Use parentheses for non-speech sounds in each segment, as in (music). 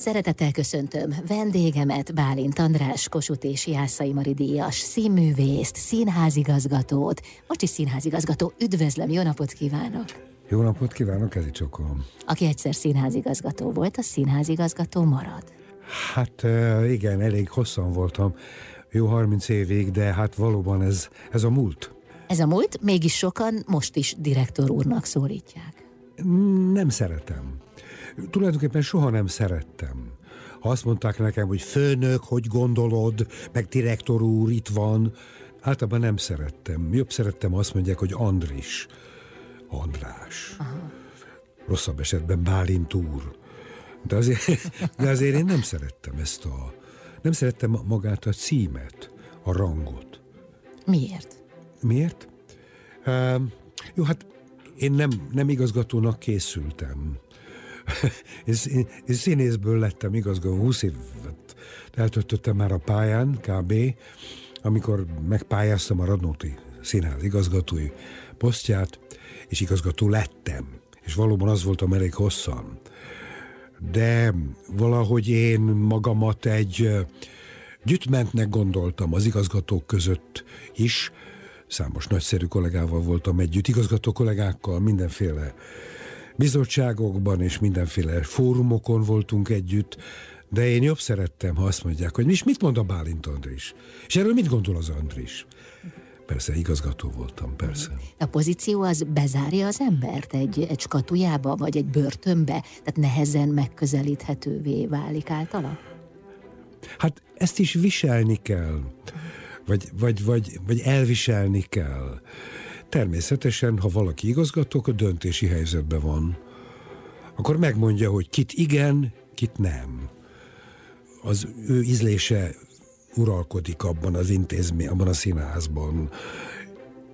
Szeretettel köszöntöm vendégemet, Bálint András, Kossuth és Jászai Mari díjas, színművészt, színházigazgatót, most is színházigazgató. Üdvözlöm, jó napot kívánok! Jó napot kívánok, Kezi Csokom. Aki egyszer színházigazgató volt, a színházigazgató marad. Hát igen, elég hosszan voltam, jó 30 évig, de hát valóban ez, ez a múlt. Ez a múlt, mégis sokan most is direktor úrnak szólítják. Nem szeretem tulajdonképpen soha nem szerettem. Ha azt mondták nekem, hogy főnök, hogy gondolod, meg direktor úr itt van, általában nem szerettem. Jobb szerettem azt mondják, hogy Andris, András. Aha. Rosszabb esetben Bálint úr. De azért, (laughs) de azért én nem szerettem ezt a... Nem szerettem magát a címet, a rangot. Miért? Miért? Uh, jó, hát én nem, nem igazgatónak készültem. Én, én színészből lettem igazgató, 20 évet eltöltöttem már a pályán, kb. Amikor megpályáztam a Radnóti Színház igazgatói posztját, és igazgató lettem. És valóban az voltam elég hosszan. De valahogy én magamat egy gyütmentnek gondoltam az igazgatók között is, számos nagyszerű kollégával voltam együtt, igazgató kollégákkal, mindenféle bizottságokban és mindenféle fórumokon voltunk együtt, de én jobb szerettem, ha azt mondják, hogy és mit mond a Bálint Andris? És erről mit gondol az Andris? Persze, igazgató voltam, persze. A pozíció az bezárja az embert egy, egy skatujába, vagy egy börtönbe? Tehát nehezen megközelíthetővé válik általa? Hát ezt is viselni kell, vagy, vagy, vagy, vagy elviselni kell. Természetesen, ha valaki igazgató, akkor döntési helyzetben van. Akkor megmondja, hogy kit igen, kit nem. Az ő ízlése uralkodik abban az intézmény, abban a színházban.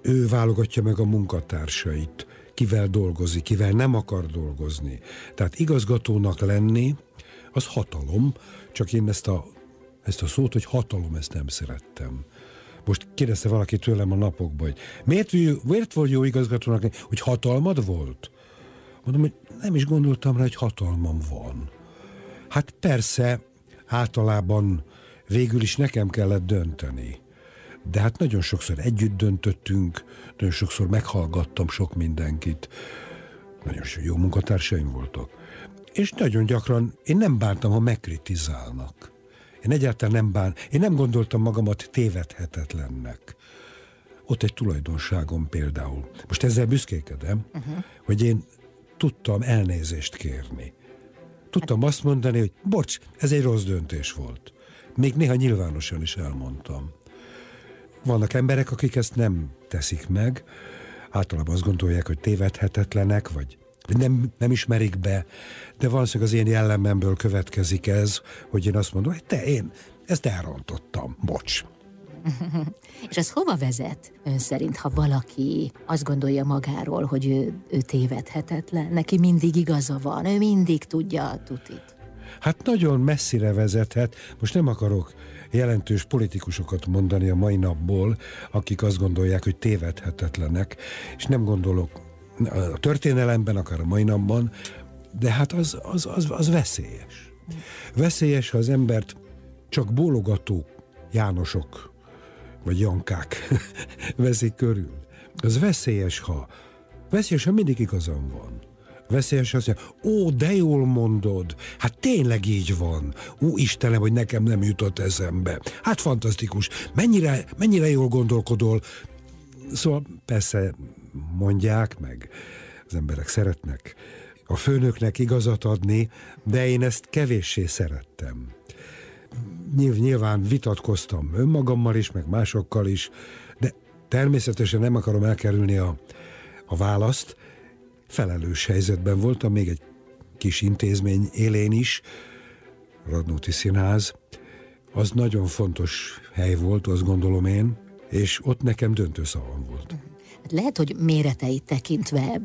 Ő válogatja meg a munkatársait, kivel dolgozik, kivel nem akar dolgozni. Tehát igazgatónak lenni, az hatalom, csak én ezt a, ezt a szót, hogy hatalom, ezt nem szerettem. Most kérdezte valaki tőlem a napokban, hogy miért, miért volt jó igazgatónak, hogy hatalmad volt? Mondom, hogy nem is gondoltam rá, hogy hatalmam van. Hát persze, általában végül is nekem kellett dönteni. De hát nagyon sokszor együtt döntöttünk, nagyon sokszor meghallgattam sok mindenkit. Nagyon jó munkatársaim voltak. És nagyon gyakran én nem bántam, ha megkritizálnak. Én egyáltalán nem bán, én nem gondoltam magamat tévedhetetlennek. Ott egy tulajdonságom például. Most ezzel büszkékedem, uh-huh. hogy én tudtam elnézést kérni. Tudtam azt mondani, hogy bocs, ez egy rossz döntés volt. Még néha nyilvánosan is elmondtam. Vannak emberek, akik ezt nem teszik meg, általában azt gondolják, hogy tévedhetetlenek, vagy nem, nem ismerik be, de valószínűleg az én jellememből következik ez, hogy én azt mondom, hogy te, én ezt elrontottam, bocs. (laughs) És ez hova vezet ön szerint, ha valaki azt gondolja magáról, hogy ő, ő tévedhetetlen, neki mindig igaza van, ő mindig tudja a tutit? Hát nagyon messzire vezethet. Most nem akarok jelentős politikusokat mondani a mai napból, akik azt gondolják, hogy tévedhetetlenek, és nem gondolok a történelemben, akár a mai napban, de hát az, az, az, az veszélyes. Veszélyes, ha az embert csak bólogató Jánosok vagy Jankák (laughs) veszik körül. Az veszélyes, ha veszélyes, ha mindig igazam van. Veszélyes az, hogy ó, de jól mondod, hát tényleg így van. Ó, Istenem, hogy nekem nem jutott eszembe. Hát fantasztikus, mennyire, mennyire jól gondolkodol. Szóval persze mondják, meg az emberek szeretnek a főnöknek igazat adni, de én ezt kevéssé szerettem. Nyilván vitatkoztam önmagammal is, meg másokkal is, de természetesen nem akarom elkerülni a, a választ. Felelős helyzetben voltam, még egy kis intézmény élén is, Radnóti Színház. Az nagyon fontos hely volt, azt gondolom én, és ott nekem döntő szavam volt. Lehet, hogy méreteit tekintve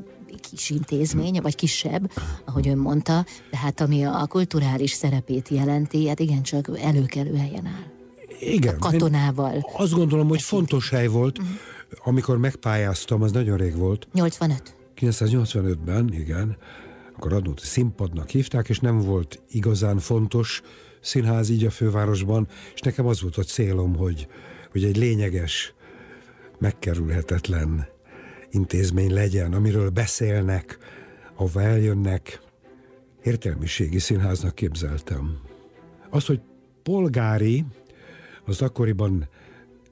kis intézmény, vagy kisebb, ahogy ön mondta, de hát ami a kulturális szerepét jelenti, hát igencsak előkelő helyen áll. Igen. A katonával. Azt gondolom, hogy fontos hely volt, uh-huh. amikor megpályáztam, az nagyon rég volt. 85. 1985-ben, igen. akkor Radnóti színpadnak hívták, és nem volt igazán fontos színház így a fővárosban, és nekem az volt a célom, hogy, hogy egy lényeges, megkerülhetetlen intézmény legyen, amiről beszélnek, ahova eljönnek, értelmiségi színháznak képzeltem. Az, hogy polgári, az akkoriban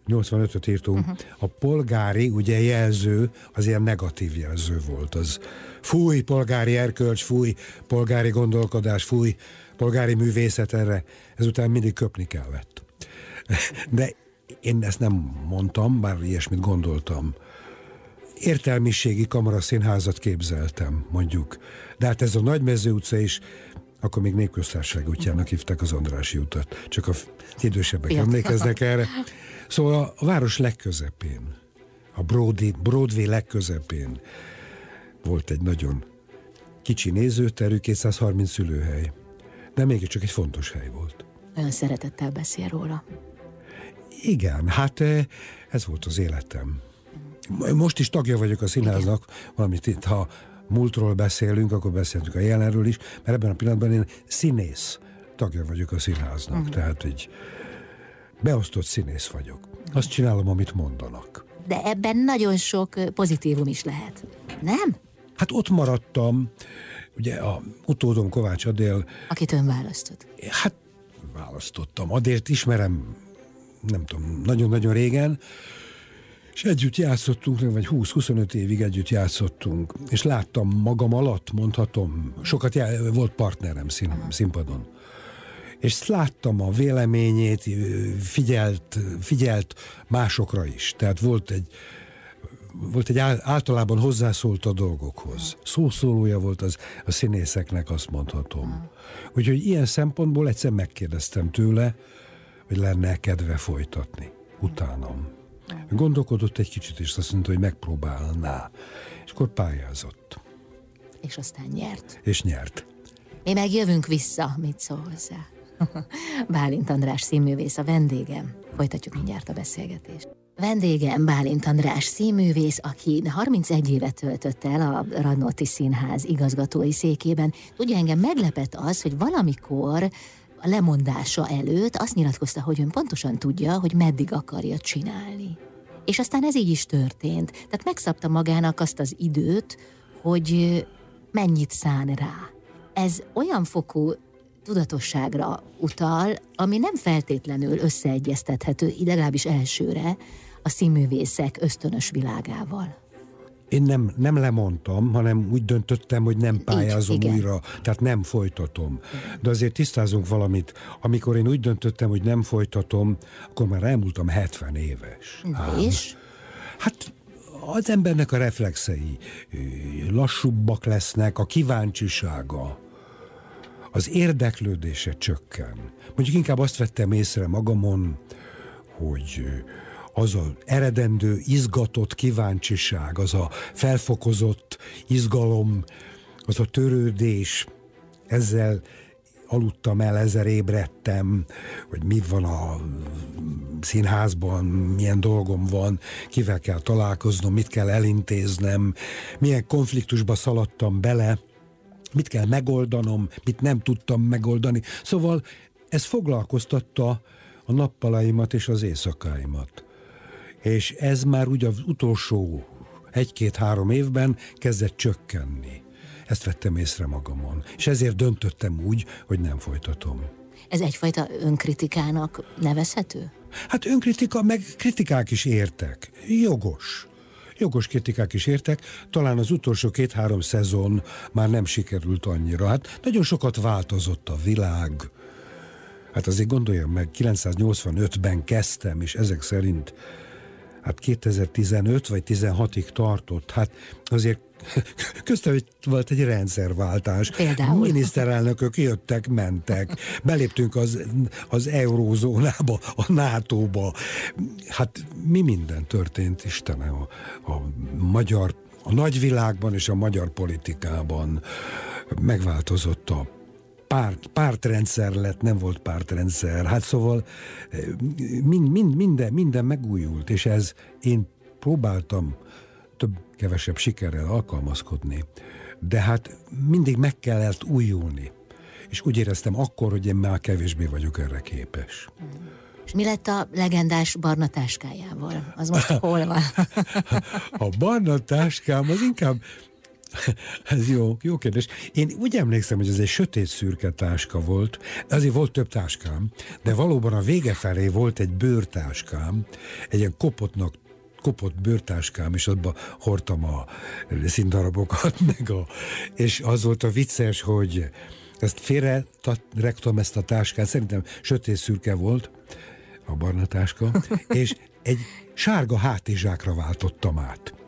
85-öt írtunk, uh-huh. a polgári ugye jelző, az ilyen negatív jelző volt. Az fúj, polgári erkölcs, fúj, polgári gondolkodás, fúj, polgári művészet erre. Ezután mindig köpni kellett. (laughs) De én ezt nem mondtam, bár ilyesmit gondoltam. Értelmiségi kamaraszínházat képzeltem, mondjuk. De hát ez a Nagymező utca is akkor még népköztársaság útjának hívták az Andrási utat. Csak a idősebbek emlékeznek erre. Szóval a város legközepén, a Brody, Broadway legközepén volt egy nagyon kicsi nézőterű, 230 szülőhely. De mégiscsak egy fontos hely volt. Olyan szeretettel beszél róla. Igen, hát eh, ez volt az életem. Most is tagja vagyok a színháznak, valamit itt, ha múltról beszélünk, akkor beszéltünk a jelenről is, mert ebben a pillanatban én színész tagja vagyok a színháznak. Uh-huh. Tehát egy beosztott színész vagyok. Azt csinálom, amit mondanak. De ebben nagyon sok pozitívum is lehet, nem? Hát ott maradtam, ugye a utódom Kovács Adél... Akit ön választott. Hát választottam. Adélt ismerem, nem tudom, nagyon-nagyon régen, és együtt játszottunk, vagy 20-25 évig együtt játszottunk, és láttam magam alatt, mondhatom, sokat já- volt partnerem szín, színpadon. És láttam a véleményét, figyelt, figyelt másokra is. Tehát volt egy, volt egy általában hozzászólt a dolgokhoz. Szószólója volt az a színészeknek, azt mondhatom. Úgyhogy ilyen szempontból egyszer megkérdeztem tőle, hogy lenne kedve folytatni utánam. Gondolkodott egy kicsit, és azt mondta, hogy megpróbálná. És akkor pályázott. És aztán nyert. És nyert. Mi meg jövünk vissza, mit szól hozzá. (laughs) Bálint András színművész a vendégem. Folytatjuk mindjárt a beszélgetést. Vendégem Bálint András színművész, aki 31 évet töltött el a Radnóti Színház igazgatói székében. Tudja, engem meglepett az, hogy valamikor a lemondása előtt azt nyilatkozta, hogy ön pontosan tudja, hogy meddig akarja csinálni. És aztán ez így is történt. Tehát megszabta magának azt az időt, hogy mennyit szán rá. Ez olyan fokú tudatosságra utal, ami nem feltétlenül összeegyeztethető, legalábbis elsőre, a színművészek ösztönös világával. Én nem, nem lemondtam, hanem úgy döntöttem, hogy nem pályázom Így, újra, tehát nem folytatom. De azért tisztázunk valamit. Amikor én úgy döntöttem, hogy nem folytatom, akkor már elmúltam 70 éves. És? Hát az embernek a reflexei lassúbbak lesznek, a kíváncsisága, az érdeklődése csökken. Mondjuk inkább azt vettem észre magamon, hogy az a eredendő, izgatott kíváncsiság, az a felfokozott izgalom, az a törődés, ezzel aludtam el, ezzel ébredtem, hogy mi van a színházban, milyen dolgom van, kivel kell találkoznom, mit kell elintéznem, milyen konfliktusba szaladtam bele, mit kell megoldanom, mit nem tudtam megoldani. Szóval ez foglalkoztatta a nappalaimat és az éjszakáimat és ez már úgy az utolsó egy-két-három évben kezdett csökkenni. Ezt vettem észre magamon, és ezért döntöttem úgy, hogy nem folytatom. Ez egyfajta önkritikának nevezhető? Hát önkritika, meg kritikák is értek. Jogos. Jogos kritikák is értek, talán az utolsó két-három szezon már nem sikerült annyira. Hát nagyon sokat változott a világ. Hát azért gondoljam meg, 985-ben kezdtem, és ezek szerint hát 2015 vagy 16-ig tartott. Hát azért (laughs) köztem volt egy rendszerváltás. Például. Miniszterelnökök jöttek, mentek. Beléptünk az, az eurózónába, a NATO-ba. Hát mi minden történt, Istenem, a, a magyar a nagyvilágban és a magyar politikában megváltozott a párt, pártrendszer lett, nem volt pártrendszer. Hát szóval eh, mind, mind, minden, minden megújult, és ez én próbáltam több-kevesebb sikerrel alkalmazkodni. de hát mindig meg kellett újulni. És úgy éreztem akkor, hogy én már kevésbé vagyok erre képes. És mi lett a legendás barna táskájával? Az most (laughs) hol van? a barna táskám az inkább (laughs) Ez jó, jó kérdés. Én úgy emlékszem, hogy ez egy sötét szürke táska volt, azért volt több táskám, de valóban a vége felé volt egy bőrtáskám, egy ilyen kopotnak kopott bőrtáskám, és abba hordtam a színdarabokat, (laughs) meg a, és az volt a vicces, hogy ezt félre rektam ezt a táskát, szerintem sötét szürke volt, a barna táska, (laughs) és egy sárga hátizsákra váltottam át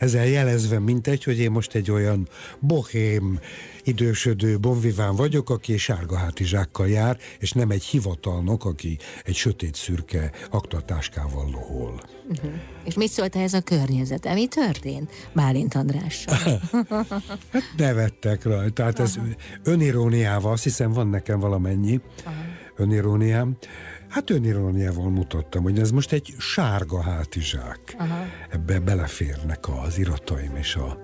ezzel jelezve mintegy, hogy én most egy olyan bohém, idősödő bonviván vagyok, aki sárga hátizsákkal jár, és nem egy hivatalnok, aki egy sötét szürke aktatáskával lohol. Uh-huh. És mit szólt ez a környezet? Mi történt Bálint Andrással? (laughs) hát nevettek rajta. Tehát ez öniróniával, azt hiszem van nekem valamennyi Aha. öniróniám. Hát öniróniával mutattam, hogy ez most egy sárga hátizsák. Aha. Ebbe beleférnek az irataim és a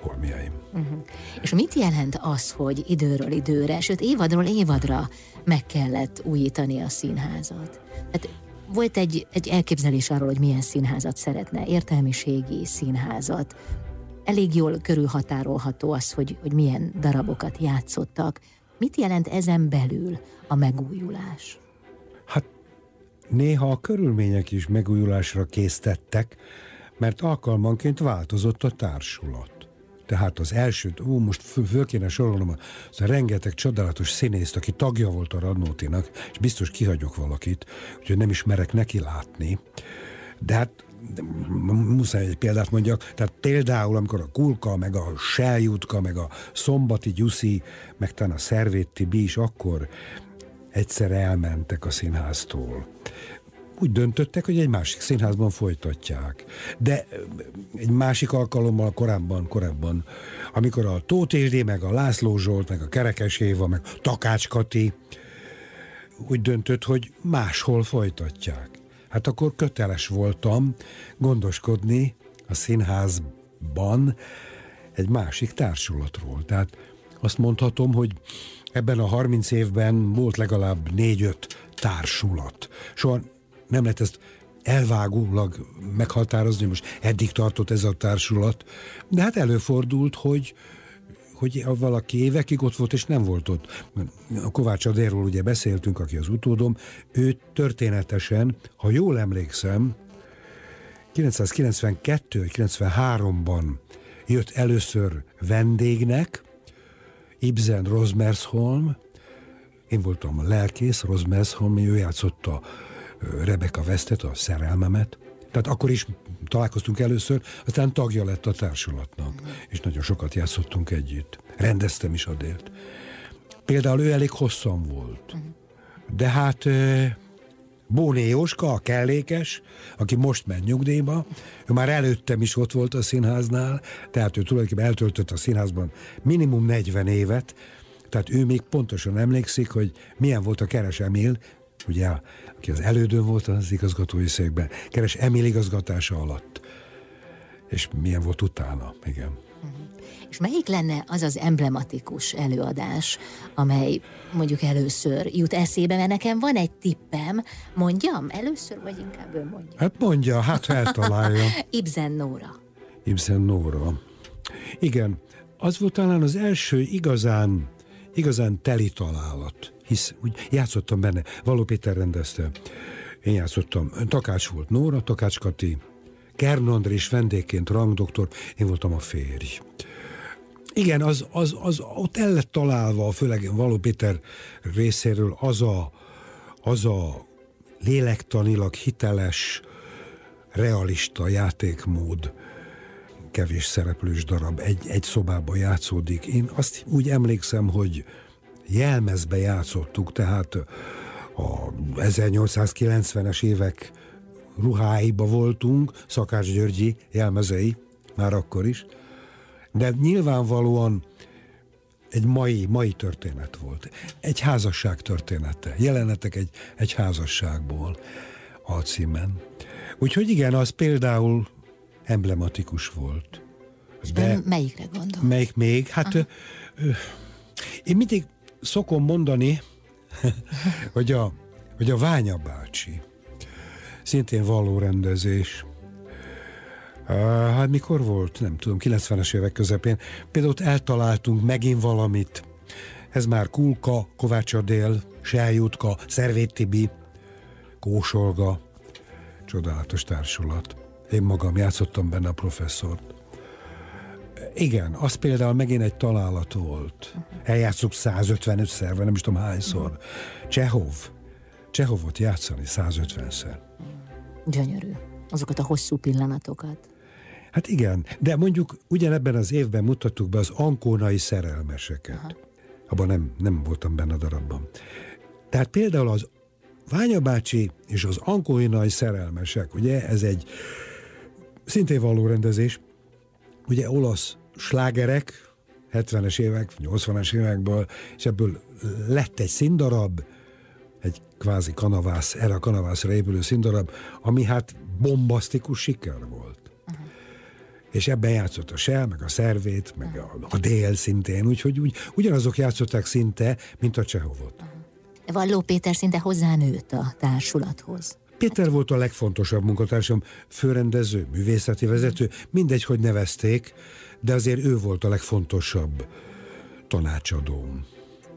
holmiaim. Uh-huh. És mit jelent az, hogy időről időre, sőt évadról évadra meg kellett újítani a színházat? Hát volt egy, egy elképzelés arról, hogy milyen színházat szeretne, értelmiségi színházat. Elég jól körülhatárolható az, hogy, hogy milyen darabokat játszottak. Mit jelent ezen belül a megújulás? Néha a körülmények is megújulásra késztettek, mert alkalmanként változott a társulat. Tehát az első, ú, most föl kéne sorolnom az a rengeteg csodálatos színészt, aki tagja volt a Radnótinak, és biztos kihagyok valakit, úgyhogy nem is merek neki látni. De hát de muszáj egy példát mondjak, tehát például, amikor a Kulka, meg a Seljutka, meg a Szombati Gyuszi, meg talán a Szervétti Bi is akkor egyszer elmentek a színháztól. Úgy döntöttek, hogy egy másik színházban folytatják. De egy másik alkalommal korábban, korábban, amikor a Tóth Ildi, meg a László Zsolt, meg a Kerekes Éva, meg Takács Kati úgy döntött, hogy máshol folytatják. Hát akkor köteles voltam gondoskodni a színházban egy másik társulatról. Tehát azt mondhatom, hogy ebben a 30 évben volt legalább négy-öt társulat. Soha nem lehet ezt elvágólag meghatározni, most eddig tartott ez a társulat, de hát előfordult, hogy hogy valaki évekig ott volt, és nem volt ott. A Kovács Adérról ugye beszéltünk, aki az utódom, ő történetesen, ha jól emlékszem, 992-93-ban jött először vendégnek, Ibsen Rosmersholm, én voltam a lelkész, Rosmersholm, ő játszotta Rebecca Westet, a szerelmemet, tehát akkor is találkoztunk először, aztán tagja lett a társulatnak, és nagyon sokat játszottunk együtt. Rendeztem is a délt. Például ő elég hosszan volt. De hát Bóné Jóska, a kellékes, aki most ment nyugdíjba, ő már előttem is ott volt a színháznál, tehát ő tulajdonképpen eltöltött a színházban minimum 40 évet, tehát ő még pontosan emlékszik, hogy milyen volt a Keres Emil, ugye, aki az elődön volt az igazgatói székben, Keres Emil igazgatása alatt. És milyen volt utána, igen. És melyik lenne az az emblematikus előadás, amely mondjuk először jut eszébe, mert nekem van egy tippem, mondjam, először, vagy inkább ő mondja? Hát mondja, hát eltalálja. (laughs) Ibsen Nóra. Ibsen Nóra. Igen, az volt talán az első igazán, igazán teli találat, hisz úgy játszottam benne, Való Péter rendezte, én játszottam, Takács volt Nóra, Takács Kati, Kern Andrés vendégként rangdoktor, én voltam a férj. Igen, az, az, az ott el lett találva, főleg Való Péter részéről az a, az a lélektanilag hiteles, realista játékmód, kevés szereplős darab, egy, egy szobában játszódik. Én azt úgy emlékszem, hogy jelmezbe játszottuk, tehát a 1890-es évek ruháiba voltunk, Szakács Györgyi jelmezei, már akkor is, de nyilvánvalóan egy mai, mai történet volt. Egy házasság története. Jelenetek egy, egy házasságból a címen. Úgyhogy igen, az például emblematikus volt. De melyikre gondol? Melyik még? Hát ö, ö, én mindig szokom mondani, (laughs) hogy a, hogy a Ványa bácsi, szintén való rendezés, Hát mikor volt? Nem tudom, 90-es évek közepén. Például ott eltaláltunk megint valamit. Ez már Kulka, Kovács Adél, Seljutka, Szervét Tibi, Kósolga. Csodálatos társulat. Én magam játszottam benne a professzort. Igen, az például megint egy találat volt. Eljátszuk 155-szer, vagy nem is tudom hányszor. Csehov. Csehovot játszani 150-szer. Gyönyörű. Azokat a hosszú pillanatokat. Hát igen, de mondjuk ugyanebben az évben mutattuk be az ankónai szerelmeseket. Aha. Abban nem, nem voltam benne a darabban. Tehát például az Ványa bácsi és az ankóinai szerelmesek, ugye ez egy szintén való rendezés, ugye olasz slágerek, 70-es évek, 80-es évekből, és ebből lett egy színdarab, egy kvázi kanavász, erre a kanavászra épülő színdarab, ami hát bombasztikus siker volt és ebben játszott a Shell, meg a Szervét, meg a, a Dél szintén, úgyhogy úgy, ugyanazok játszották szinte, mint a Csehovot. Valló Péter szinte hozzánőtt a társulathoz. Péter volt a legfontosabb munkatársam, főrendező, művészeti vezető, mindegy, hogy nevezték, de azért ő volt a legfontosabb tanácsadóm.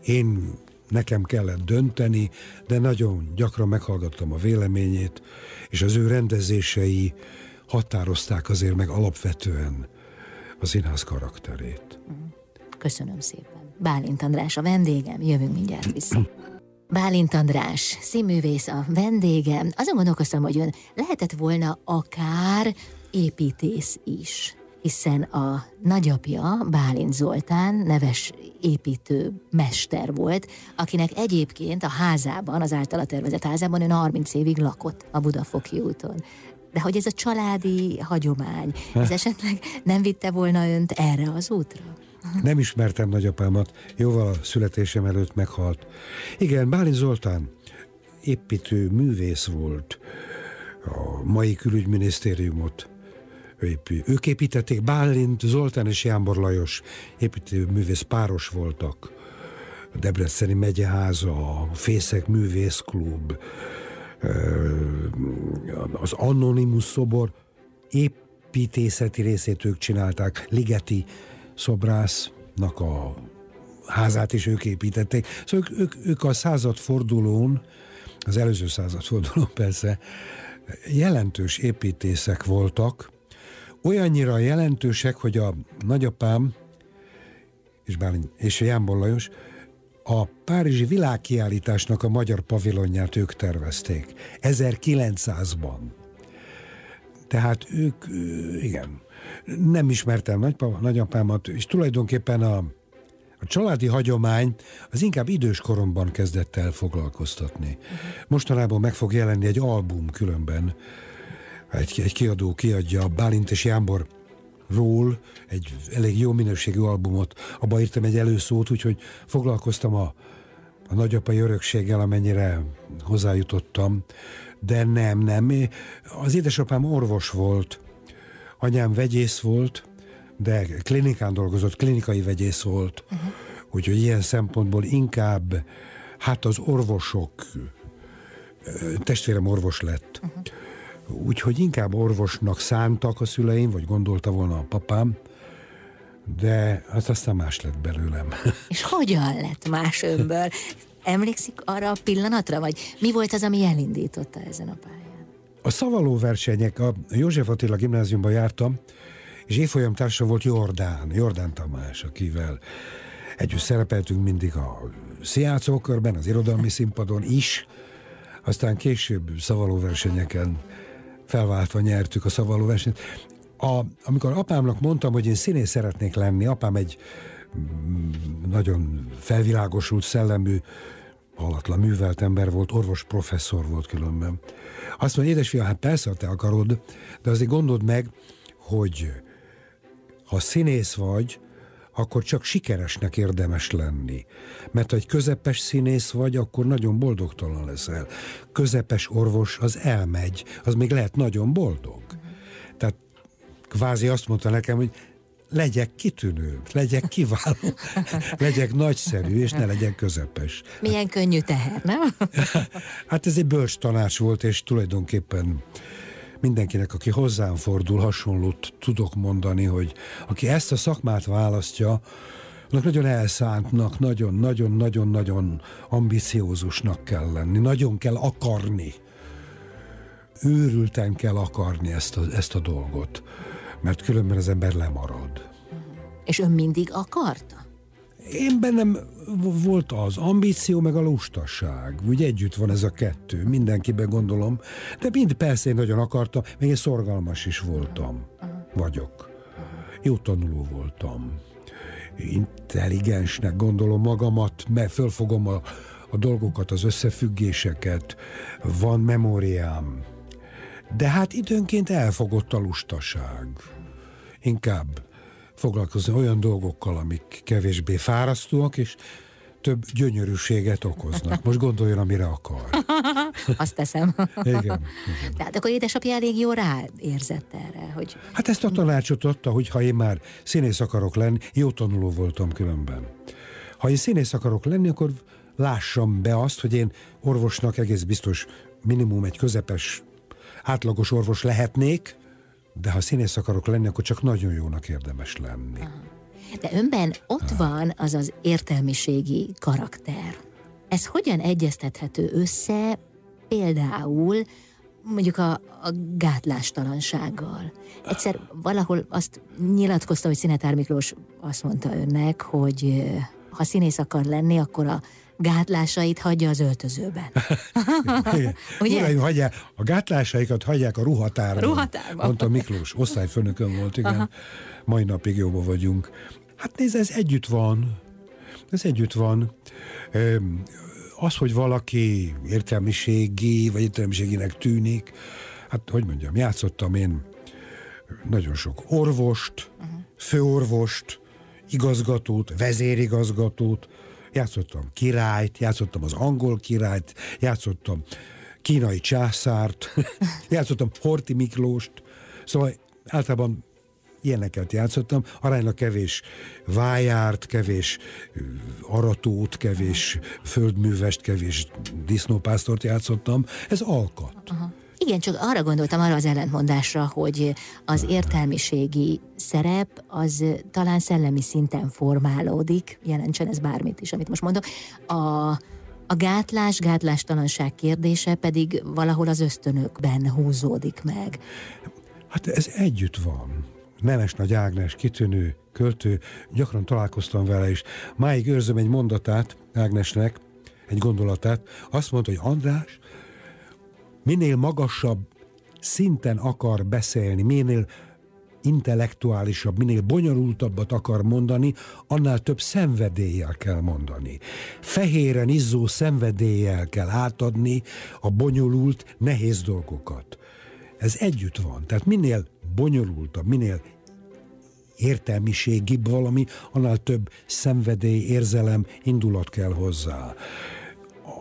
Én nekem kellett dönteni, de nagyon gyakran meghallgattam a véleményét, és az ő rendezései határozták azért meg alapvetően a színház karakterét. Köszönöm szépen. Bálint András a vendégem, jövünk mindjárt vissza. Bálint András, színművész a vendégem. Azon gondolkoztam, hogy ön lehetett volna akár építész is hiszen a nagyapja, Bálint Zoltán, neves építő mester volt, akinek egyébként a házában, az általa tervezett házában ön 30 évig lakott a Budafoki úton. De hogy ez a családi hagyomány, ez esetleg nem vitte volna önt erre az útra? Nem ismertem nagyapámat, jóval a születésem előtt meghalt. Igen, Bálint Zoltán építő művész volt, a mai külügyminisztériumot. Ők építették, Bálint Zoltán és Jámbor Lajos építő művész páros voltak. A Debreceni megyeháza, a Fészek Művészklub, az Anonymous szobor építészeti részét ők csinálták, Ligeti szobrásznak a házát is ők építették. Szóval ők, ők, ők a századfordulón, az előző századfordulón persze, jelentős építészek voltak, olyannyira jelentősek, hogy a nagyapám és, Bálint, és Jánbor Lajos a Párizsi világkiállításnak a magyar pavilonját ők tervezték. 1900-ban. Tehát ők, igen, nem ismertem nagypapa, nagyapámat, és tulajdonképpen a, a családi hagyomány az inkább idős koromban kezdett el foglalkoztatni. Mostanában meg fog jelenni egy album különben, egy, egy kiadó kiadja Bálint és Jámbor ról egy elég jó minőségű albumot, abba írtam egy előszót, úgyhogy foglalkoztam a, a nagyapai örökséggel, amennyire hozzájutottam, de nem, nem. Az édesapám orvos volt, anyám vegyész volt, de klinikán dolgozott, klinikai vegyész volt, uh-huh. úgyhogy ilyen szempontból inkább hát az orvosok, testvérem orvos lett, uh-huh úgyhogy inkább orvosnak szántak a szüleim, vagy gondolta volna a papám, de az aztán más lett belőlem. (laughs) És hogyan lett más önből? (laughs) Emlékszik arra a pillanatra, vagy mi volt az, ami elindította ezen a pályán? A szavaló versenyek, a József Attila gimnáziumban jártam, és évfolyam társa volt Jordán, Jordán Tamás, akivel együtt szerepeltünk mindig a Sziácókörben, az irodalmi színpadon is, aztán később szavaló versenyeken felváltva nyertük a szavaló versenyt. A, amikor apámnak mondtam, hogy én színész szeretnék lenni, apám egy mm, nagyon felvilágosult, szellemű, halatlan művelt ember volt, orvos professzor volt különben. Azt mondja, édesfiam, hát persze, te akarod, de azért gondold meg, hogy ha színész vagy, akkor csak sikeresnek érdemes lenni. Mert ha egy közepes színész vagy, akkor nagyon boldogtalan leszel. Közepes orvos az elmegy, az még lehet nagyon boldog. Tehát kvázi azt mondta nekem, hogy legyek kitűnő, legyek kiváló, (laughs) legyek nagyszerű, és ne legyek közepes. Milyen könnyű teher, nem? (laughs) hát ez egy bölcs tanács volt, és tulajdonképpen mindenkinek, aki hozzám fordul, hasonlót tudok mondani, hogy aki ezt a szakmát választja, annak nagyon elszántnak, nagyon-nagyon-nagyon-nagyon ambiciózusnak kell lenni, nagyon kell akarni. Őrülten kell akarni ezt a, ezt a dolgot, mert különben az ember lemarad. És ön mindig akarta? Én bennem volt az ambíció, meg a lustaság. Úgy együtt van ez a kettő, mindenkiben gondolom. De mind persze én nagyon akartam, meg én szorgalmas is voltam. Vagyok. Jó tanuló voltam. Intelligensnek gondolom magamat, mert fölfogom a, a dolgokat, az összefüggéseket. Van memóriám. De hát időnként elfogott a lustaság. Inkább foglalkozni olyan dolgokkal, amik kevésbé fárasztóak, és több gyönyörűséget okoznak. Most gondoljon, amire akar. (laughs) Azt teszem. igen, igen. Tehát akkor édesapja elég jó rá érzett erre, hogy... Hát ezt a tanácsot adta, hogy ha én már színész akarok lenni, jó tanuló voltam különben. Ha én színész akarok lenni, akkor lássam be azt, hogy én orvosnak egész biztos minimum egy közepes, átlagos orvos lehetnék, de ha színész akarok lenni, akkor csak nagyon jónak érdemes lenni. Aha. De önben ott van az az értelmiségi karakter. Ez hogyan egyeztethető össze például mondjuk a, a gátlástalansággal. Egyszer valahol azt nyilatkozta, hogy Szinetár Miklós azt mondta önnek, hogy ha színész akar lenni, akkor a gátlásait hagyja az öltözőben. (laughs) Ugye? Uraim, hagyják, a gátlásaikat hagyják a ruhatárban. Ruhatárban. Mondta Miklós, osztályfőnökön volt, igen. Aha. Mai napig jóba vagyunk. Hát nézd, ez együtt van. Ez együtt van. Az, hogy valaki értelmiségi, vagy értelmiséginek tűnik, hát hogy mondjam, játszottam én nagyon sok orvost, uh-huh. főorvost, igazgatót, vezérigazgatót, játszottam királyt, játszottam az angol királyt, játszottam kínai császárt, (laughs) játszottam Horti Miklóst, szóval általában ilyeneket játszottam, aránylag kevés vájárt, kevés aratót, kevés földművest, kevés disznópásztort játszottam, ez alkat. Aha. Igen, csak arra gondoltam, arra az ellentmondásra, hogy az értelmiségi szerep az talán szellemi szinten formálódik, jelentsen ez bármit is, amit most mondok. A, a gátlás, gátlástalanság kérdése pedig valahol az ösztönökben húzódik meg. Hát ez együtt van. Nemes Nagy Ágnes, kitűnő költő, gyakran találkoztam vele, és máig őrzöm egy mondatát Ágnesnek, egy gondolatát. Azt mondta, hogy András, minél magasabb szinten akar beszélni, minél intellektuálisabb, minél bonyolultabbat akar mondani, annál több szenvedéllyel kell mondani. Fehéren izzó szenvedéllyel kell átadni a bonyolult, nehéz dolgokat. Ez együtt van. Tehát minél bonyolultabb, minél értelmiségibb valami, annál több szenvedély, érzelem, indulat kell hozzá.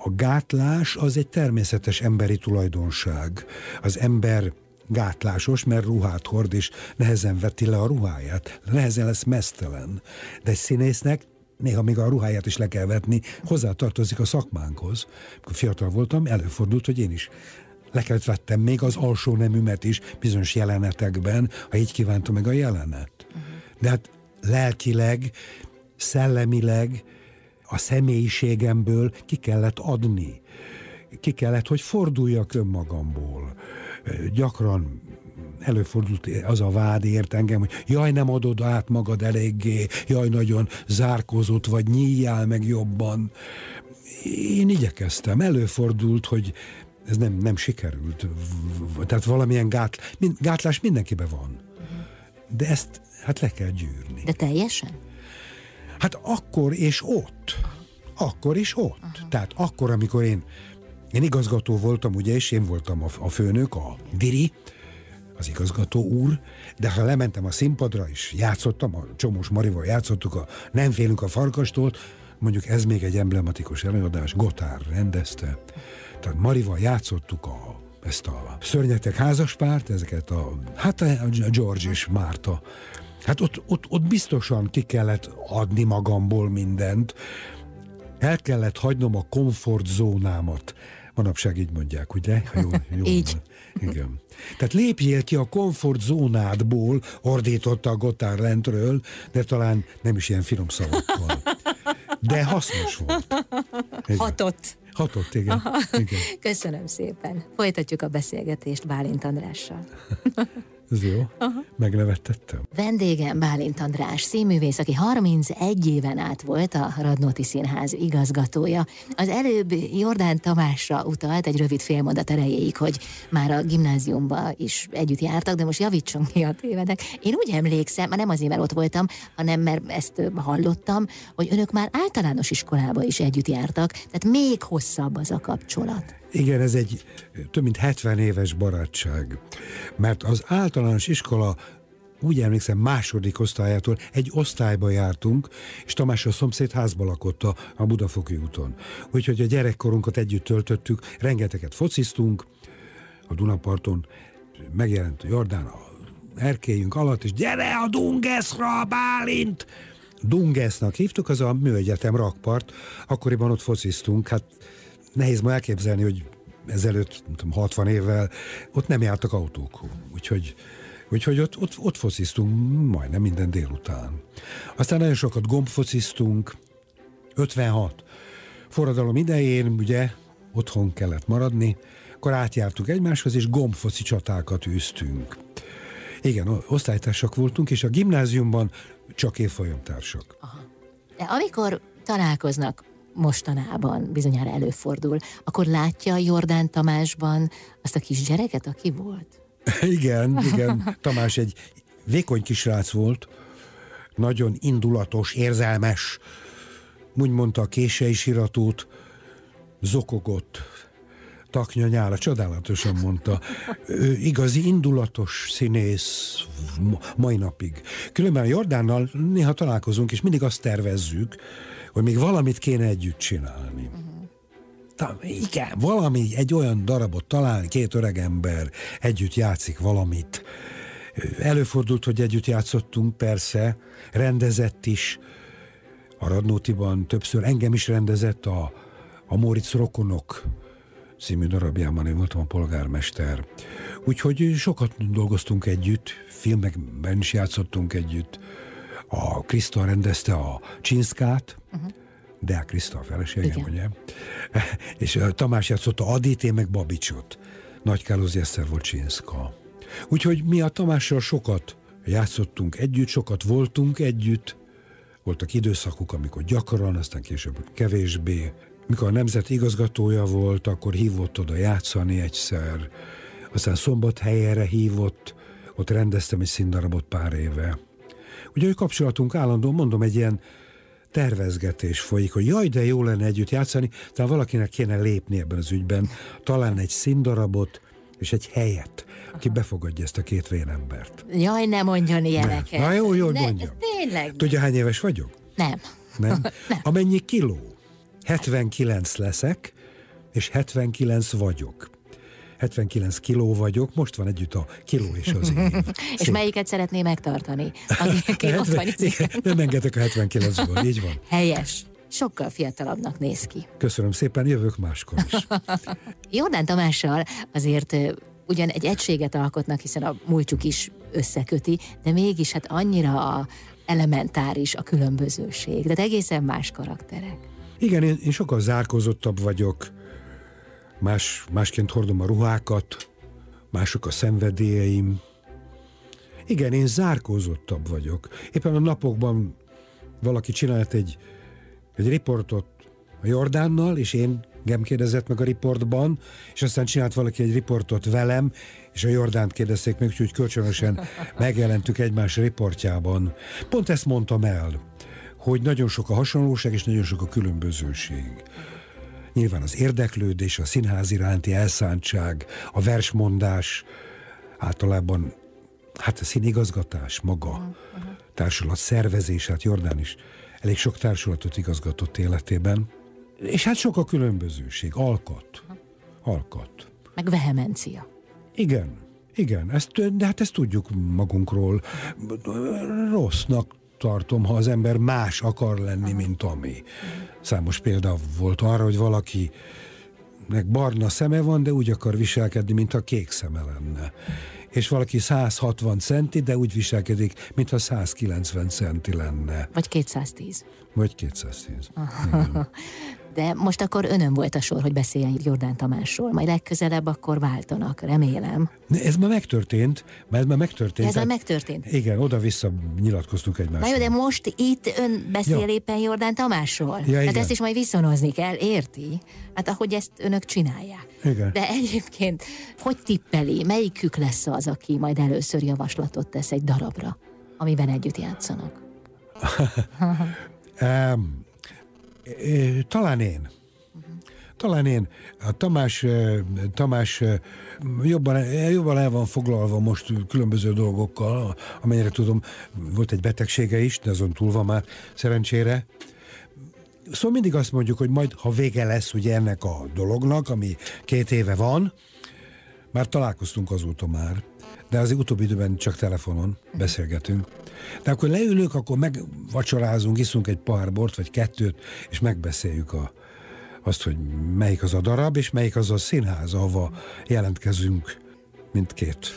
A gátlás az egy természetes emberi tulajdonság. Az ember gátlásos, mert ruhát hord, és nehezen veti le a ruháját. Nehezen lesz mesztelen. De egy színésznek néha még a ruháját is le kell vetni, hozzátartozik a szakmánkhoz. Amikor fiatal voltam, előfordult, hogy én is le kellett vettem még az alsó nemümet is bizonyos jelenetekben, ha így kívántam meg a jelenet. De hát lelkileg, szellemileg a személyiségemből ki kellett adni. Ki kellett, hogy forduljak önmagamból. Gyakran előfordult az a vád ért engem, hogy jaj, nem adod át magad eléggé, jaj, nagyon zárkózott vagy, nyíljál meg jobban. Én igyekeztem, előfordult, hogy ez nem, nem sikerült. Tehát valamilyen gát, gátlás mindenkiben van. De ezt hát le kell gyűrni. De teljesen? Hát akkor és ott. Akkor és ott. Aha. Tehát akkor, amikor én, én igazgató voltam, ugye, és én voltam a, a főnök, a diri, az igazgató úr, de ha lementem a színpadra, és játszottam, a Csomós Marival játszottuk a Nem félünk a farkastól, mondjuk ez még egy emblematikus előadás, Gotár rendezte, tehát Marival játszottuk a, ezt a szörnyetek házaspárt, ezeket a, hát a George és Márta Hát ott, ott, ott biztosan ki kellett adni magamból mindent, el kellett hagynom a komfortzónámat. Manapság így mondják, ugye? Jó, jó (laughs) így. Igen. Tehát lépjél ki a komfortzónádból, ordította a Gotár lentről, de talán nem is ilyen finom szavakkal. De hasznos volt. Igen. Hatott. Hatott, igen. igen. Köszönöm szépen. Folytatjuk a beszélgetést Bálint Andrással. Ez jó. Aha. Megnevettettem. Vendégem Bálint András, színművész, aki 31 éven át volt a Radnóti Színház igazgatója. Az előbb Jordán Tamásra utalt egy rövid félmondat erejéig, hogy már a gimnáziumban is együtt jártak, de most javítsunk mi a tévedek. Én úgy emlékszem, már nem azért, mert ott voltam, hanem mert ezt hallottam, hogy önök már általános iskolába is együtt jártak, tehát még hosszabb az a kapcsolat. Igen, ez egy több mint 70 éves barátság, mert az általános iskola úgy emlékszem, második osztályától egy osztályba jártunk, és Tamás a szomszéd házba lakott a, Budafoki úton. Úgyhogy a gyerekkorunkat együtt töltöttük, rengeteget fociztunk, a Dunaparton megjelent a Jordán a erkélyünk alatt, és gyere a Dungeszra, Bálint! Dungesznak hívtuk, az a műegyetem rakpart, akkoriban ott fociztunk, hát nehéz ma elképzelni, hogy ezelőtt, tudom, 60 évvel ott nem jártak autók. Úgyhogy, úgyhogy ott, ott, ott fociztunk majdnem minden délután. Aztán nagyon sokat gombfociztunk, 56. Forradalom idején ugye otthon kellett maradni, akkor átjártuk egymáshoz, és gombfoci csatákat űztünk. Igen, osztálytársak voltunk, és a gimnáziumban csak évfolyamtársak. Aha. De amikor találkoznak mostanában bizonyára előfordul, akkor látja Jordán Tamásban azt a kis gyereket, aki volt? (laughs) igen, igen. (laughs) Tamás egy vékony kisrác volt, nagyon indulatos, érzelmes, úgy mondta a kései siratót, zokogott, taknya nyála, csodálatosan mondta. Ő igazi indulatos színész mai napig. Különben a Jordánnal néha találkozunk, és mindig azt tervezzük, hogy még valamit kéne együtt csinálni. Uh-huh. igen, valami, egy olyan darabot találni, két öreg ember együtt játszik valamit. Előfordult, hogy együtt játszottunk, persze, rendezett is. A Radnótiban többször engem is rendezett a, a Moritz Rokonok című darabjában én voltam a polgármester. Úgyhogy sokat dolgoztunk együtt, filmekben is játszottunk együtt a Kriszta rendezte a Csinszkát, uh-huh. Deák Kriszta a feleségem, ugye? (laughs) És Tamás játszotta Adit, én meg Babicsot. Nagy Kálozi Eszter volt Csinszka. Úgyhogy mi a Tamással sokat játszottunk együtt, sokat voltunk együtt, voltak időszakok, amikor gyakran, aztán később kevésbé. Mikor a nemzet igazgatója volt, akkor hívott oda játszani egyszer, aztán szombathelyre hívott, ott rendeztem egy színdarabot pár éve. Ugye, hogy kapcsolatunk állandó, mondom, egy ilyen tervezgetés folyik, hogy jaj, de jó lenne együtt játszani, tehát valakinek kéne lépni ebben az ügyben, talán egy színdarabot, és egy helyet, aki befogadja ezt a két vénembert. Jaj, ne mondjon ilyeneket. Na jó, jó, mondjam. Tényleg. Tudja, hány éves vagyok? Nem. Nem? (laughs) nem. Amennyi kiló? 79 leszek, és 79 vagyok. 79 kiló vagyok, most van együtt a kiló és az én. (laughs) és melyiket szeretné megtartani? Aki 70, igen, nem engedek a 79-ből, így van. Helyes. Sokkal fiatalabbnak néz ki. Köszönöm szépen, jövök máskor is. (laughs) Jordán Tamással azért ugyan egy egységet alkotnak, hiszen a múltjuk is összeköti, de mégis hát annyira a elementáris a különbözőség, de egészen más karakterek. Igen, én, én sokkal zárkozottabb vagyok, más, másként hordom a ruhákat, mások a szenvedélyeim. Igen, én zárkózottabb vagyok. Éppen a napokban valaki csinált egy, egy riportot a Jordánnal, és én engem kérdezett meg a riportban, és aztán csinált valaki egy riportot velem, és a Jordánt kérdezték meg, úgyhogy kölcsönösen (laughs) megjelentük egymás riportjában. Pont ezt mondtam el, hogy nagyon sok a hasonlóság, és nagyon sok a különbözőség. Nyilván az érdeklődés, a színház iránti elszántság, a versmondás, általában hát a színigazgatás maga, uh-huh. társulat szervezés, hát Jordán is elég sok társulatot igazgatott életében, és hát sok a különbözőség, alkat, uh-huh. alkat. Meg vehemencia. Igen, Igen, ezt, de hát ezt tudjuk magunkról. Rossznak tartom, ha az ember más akar lenni, mint ami. Számos példa volt arra, hogy valaki nek barna szeme van, de úgy akar viselkedni, mintha kék szeme lenne. És valaki 160 centi, de úgy viselkedik, mintha 190 centi lenne. Vagy 210. Vagy 210. (laughs) De most akkor önön volt a sor, hogy beszéljen Jordán Tamásról. Majd legközelebb akkor váltanak, remélem. Ez már megtörtént, mert ez már megtörtént. Ez már megtörtént? Igen, oda-vissza nyilatkoztunk egymásról. Na jó, de most itt ön beszél ja. éppen Jordán Tamásról. Ja, hát ezt is majd viszonozni kell, érti? Hát ahogy ezt önök csinálják. Igen. De egyébként, hogy tippeli, melyikük lesz az, aki majd először javaslatot tesz egy darabra, amiben együtt játszanak? (laughs) um, talán én. Talán én. A Tamás, Tamás jobban, jobban el van foglalva most különböző dolgokkal, amennyire tudom, volt egy betegsége is, de azon túl van már szerencsére. Szóval mindig azt mondjuk, hogy majd, ha vége lesz ugye ennek a dolognak, ami két éve van, már találkoztunk azóta már, de az utóbbi időben csak telefonon beszélgetünk. De akkor leülünk, akkor megvacsorázunk, iszunk egy pár bort, vagy kettőt, és megbeszéljük a, azt, hogy melyik az a darab, és melyik az a színház, ahova jelentkezünk, mint két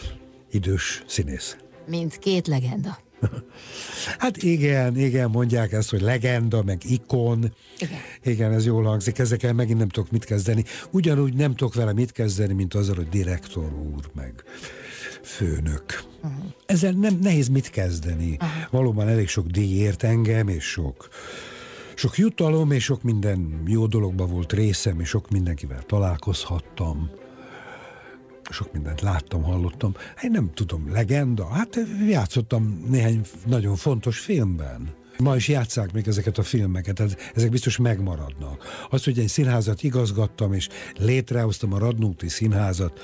idős színész. Mint két legenda. (laughs) Hát igen, igen, mondják ezt, hogy legenda, meg ikon. Igen. igen, ez jól hangzik, ezekkel megint nem tudok mit kezdeni. Ugyanúgy nem tudok vele mit kezdeni, mint azzal, hogy direktor úr, meg főnök. Uh-huh. Ezzel nem nehéz mit kezdeni. Uh-huh. Valóban elég sok díj ért engem, és sok sok jutalom, és sok minden jó dologba volt részem, és sok mindenkivel találkozhattam. Sok mindent láttam, hallottam. Hát nem tudom, legenda? Hát játszottam néhány nagyon fontos filmben. Ma is játszák még ezeket a filmeket, ezek biztos megmaradnak. Az, hogy egy színházat igazgattam, és létrehoztam a Radnóti Színházat,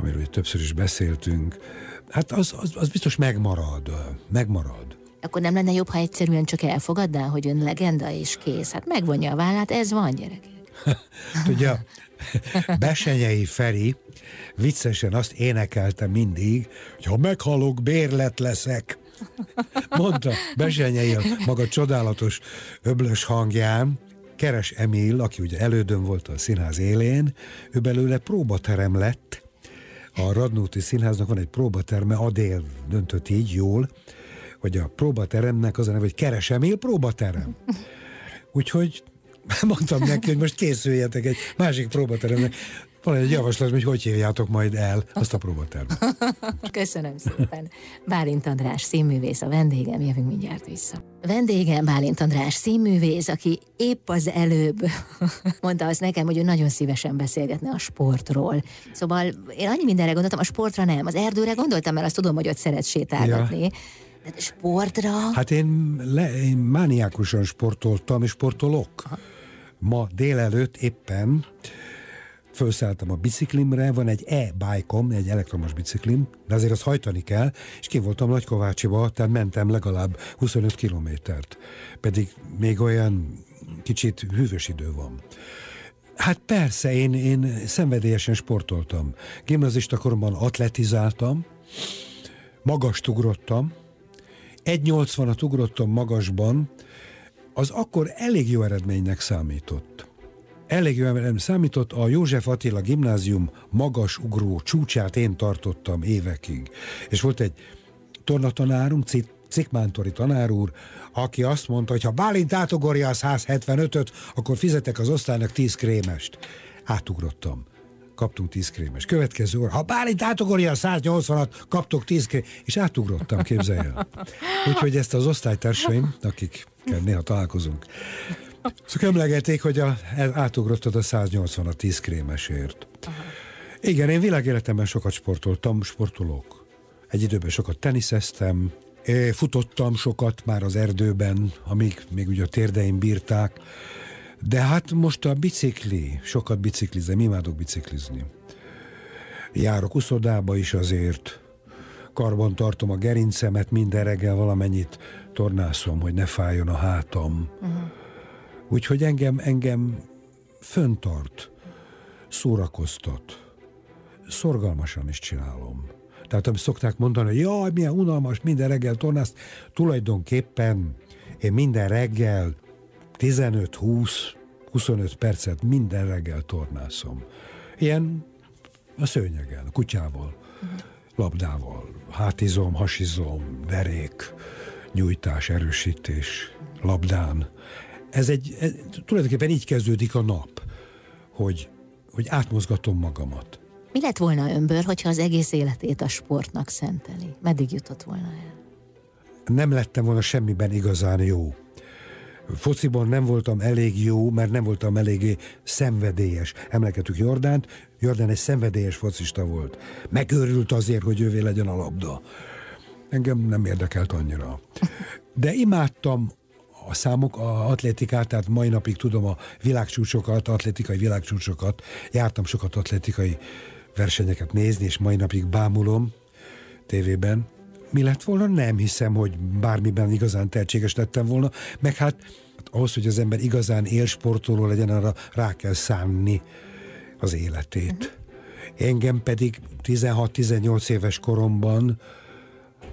amiről többször is beszéltünk, hát az, az, az biztos megmarad, megmarad. Akkor nem lenne jobb, ha egyszerűen csak elfogadná, hogy ön legenda és kész? Hát megvonja a vállát, ez van, gyerekek. Tudja, Besenyei Feri viccesen azt énekelte mindig, hogy ha meghalok, bérlet leszek. Mondta Besenyei a maga csodálatos öblös hangján, Keres Emil, aki ugye elődön volt a színház élén, ő belőle próbaterem lett, a Radnóti Színháznak van egy próbaterme, Adél döntött így jól, hogy a próbateremnek az a neve, hogy Keresemél próbaterem. Úgyhogy (laughs) mondtam neki, hogy most készüljetek egy másik próbateremnek. Van egy javaslat, hogy hogy hívjátok majd el azt a próbatermet. (laughs) Köszönöm szépen. Bálint András színművész a vendégem, jövünk mindjárt vissza. Vendégem Bálint András színművész, aki épp az előbb (laughs) mondta azt nekem, hogy ő nagyon szívesen beszélgetne a sportról. Szóval én annyi mindenre gondoltam, a sportra nem. Az erdőre gondoltam, mert azt tudom, hogy ott szeret sétálgatni. Ja. De sportra? Hát én, le, én mániákusan sportoltam, és sportolok. Ma délelőtt éppen felszálltam a biciklimre, van egy e-bike-om, egy elektromos biciklim, de azért azt hajtani kell, és ki voltam Nagykovácsiba, tehát mentem legalább 25 kilométert. Pedig még olyan kicsit hűvös idő van. Hát persze, én, én szenvedélyesen sportoltam. Gimnazista koromban atletizáltam, magast ugrottam, 1,80-at ugrottam magasban, az akkor elég jó eredménynek számított. Elég jó eredménynek számított, a József Attila gimnázium magas ugró csúcsát én tartottam évekig. És volt egy tornatanárunk, Cikmántori tanár úr, aki azt mondta, hogy ha Bálint átugorja a 175-öt, akkor fizetek az osztálynak 10 krémest. Átugrottam kaptunk 10 krémes. Következő óra, ha Bálint átugorja a 180-at, kaptok 10 krémes, és átugrottam, képzelj el. Úgyhogy ezt az osztálytársaim, akik néha találkozunk, Szóval emlegették, hogy a, átugrottad a 180 a 10 krémesért. Aha. Igen, én világéletemben sokat sportoltam, sportolok. Egy időben sokat teniszeztem, futottam sokat már az erdőben, amíg még ugye a térdeim bírták. De hát most a bicikli, sokat biciklizem, imádok biciklizni. Járok uszodába is azért, karban tartom a gerincemet, minden reggel valamennyit tornászom, hogy ne fájjon a hátam. Uh-huh. Úgyhogy engem, engem föntart, szórakoztat. Szorgalmasan is csinálom. Tehát amit szokták mondani, hogy jaj, milyen unalmas, minden reggel tornász. Tulajdonképpen én minden reggel 15-20 25 percet minden reggel tornászom. Ilyen a szőnyegen, a kutyával, labdával, hátizom, hasizom, derék, nyújtás, erősítés, labdán. Ez egy, ez, tulajdonképpen így kezdődik a nap, hogy, hogy átmozgatom magamat. Mi lett volna önből, hogyha az egész életét a sportnak szenteli? Meddig jutott volna el? Nem lettem volna semmiben igazán jó. Fociban nem voltam elég jó, mert nem voltam eléggé szenvedélyes. Emlekedtük Jordánt, Jordán egy szenvedélyes focista volt. Megőrült azért, hogy ővé legyen a labda. Engem nem érdekelt annyira. De imádtam a számok, a atlétikát, tehát mai napig tudom a világcsúcsokat, atlétikai világcsúcsokat, jártam sokat atlétikai versenyeket nézni, és mai napig bámulom tévében. Mi lett volna? Nem hiszem, hogy bármiben igazán tehetséges lettem volna, meg hát, hát ahhoz, hogy az ember igazán élsportoló legyen, arra rá kell szánni az életét. Engem pedig 16-18 éves koromban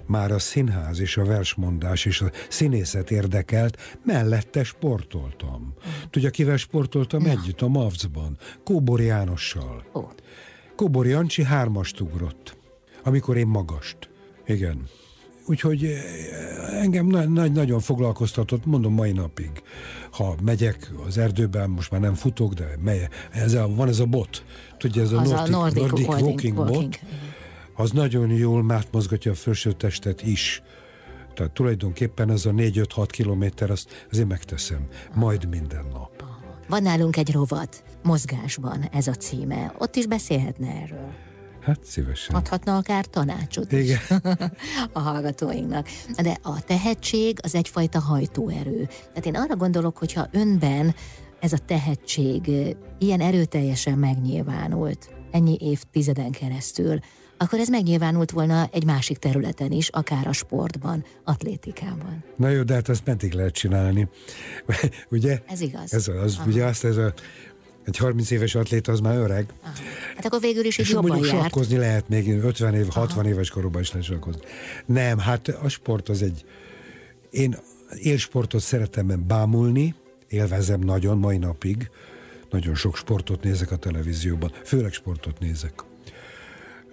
már a színház és a versmondás és a színészet érdekelt, mellette sportoltam. Tudja, kivel sportoltam ja. együtt a Mavcban? Kóbor Jánossal. Oh. Kóbor Jancsi hármast ugrott, amikor én magast. Igen. Úgyhogy eh, engem nagy, nagyon foglalkoztatott, mondom mai napig. Ha megyek az erdőben, most már nem futok, de megy, ez a, van ez a bot, tudja, ez a az Nordic, a Nordic, Nordic walking, walking, walking bot, az nagyon jól mátmozgatja a felső testet is. Tehát tulajdonképpen az a 4-5-6 kilométer, azt azért megteszem, majd minden nap. Van nálunk egy rovat, mozgásban ez a címe. Ott is beszélhetne erről. Hát szívesen. Adhatna akár tanácsot Igen. (laughs) a hallgatóinknak. De a tehetség az egyfajta hajtóerő. Tehát én arra gondolok, hogyha önben ez a tehetség ilyen erőteljesen megnyilvánult, ennyi évtizeden keresztül, akkor ez megnyilvánult volna egy másik területen is, akár a sportban, atlétikában. Na jó, de hát azt meddig lehet csinálni? (laughs) ugye? Ez igaz. Ez az, ugye azt ez a egy 30 éves atléta az már öreg. Aha. Hát akkor végül is így jobban járt. sakkozni lehet még 50 év, 60 Aha. éves koromban is lehet sakkozni. Nem, hát a sport az egy... Én élsportot szeretem bámulni, élvezem nagyon mai napig. Nagyon sok sportot nézek a televízióban, főleg sportot nézek.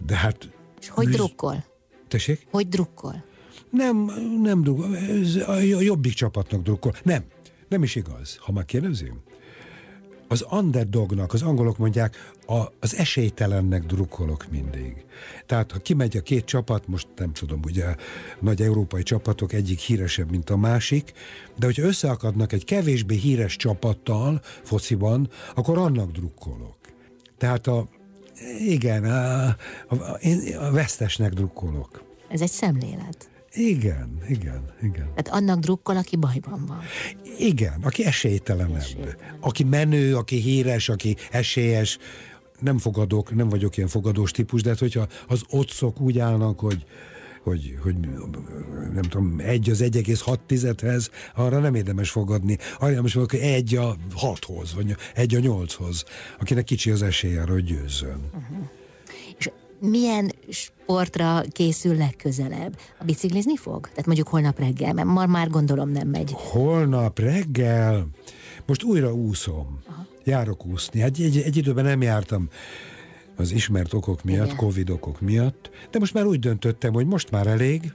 De hát... És hogy drukkol? Tessék? Hogy drukkol? Nem, nem drukkol. A jobbik csapatnak drukkol. Nem, nem is igaz, ha már kérdezem az underdognak, az angolok mondják, a, az esélytelennek drukkolok mindig. Tehát ha kimegy a két csapat, most nem tudom, ugye nagy európai csapatok egyik híresebb, mint a másik, de hogyha összeakadnak egy kevésbé híres csapattal fociban, akkor annak drukkolok. Tehát a, igen, a, a, a, a vesztesnek drukkolok. Ez egy szemlélet. Igen, igen, igen. Tehát annak drukkol, aki bajban van. Igen, aki esélytelenebb. Esélytelen. Aki menő, aki híres, aki esélyes. Nem fogadok, nem vagyok ilyen fogadós típus, de hát, hogyha az otcok úgy állnak, hogy hogy, hogy nem tudom, egy az 1,6 tizedhez, arra nem érdemes fogadni. Arra most hogy egy a hathoz, vagy egy a nyolchoz, akinek kicsi az esélye arra, hogy győzzön. Uh-huh. És milyen sportra készül legközelebb? A biciklizni fog? Tehát mondjuk holnap reggel, mert már, már gondolom nem megy. Holnap reggel? Most újra úszom. Aha. Járok úszni. Hát egy, egy időben nem jártam az ismert okok miatt, Igen. Covid okok miatt, de most már úgy döntöttem, hogy most már elég,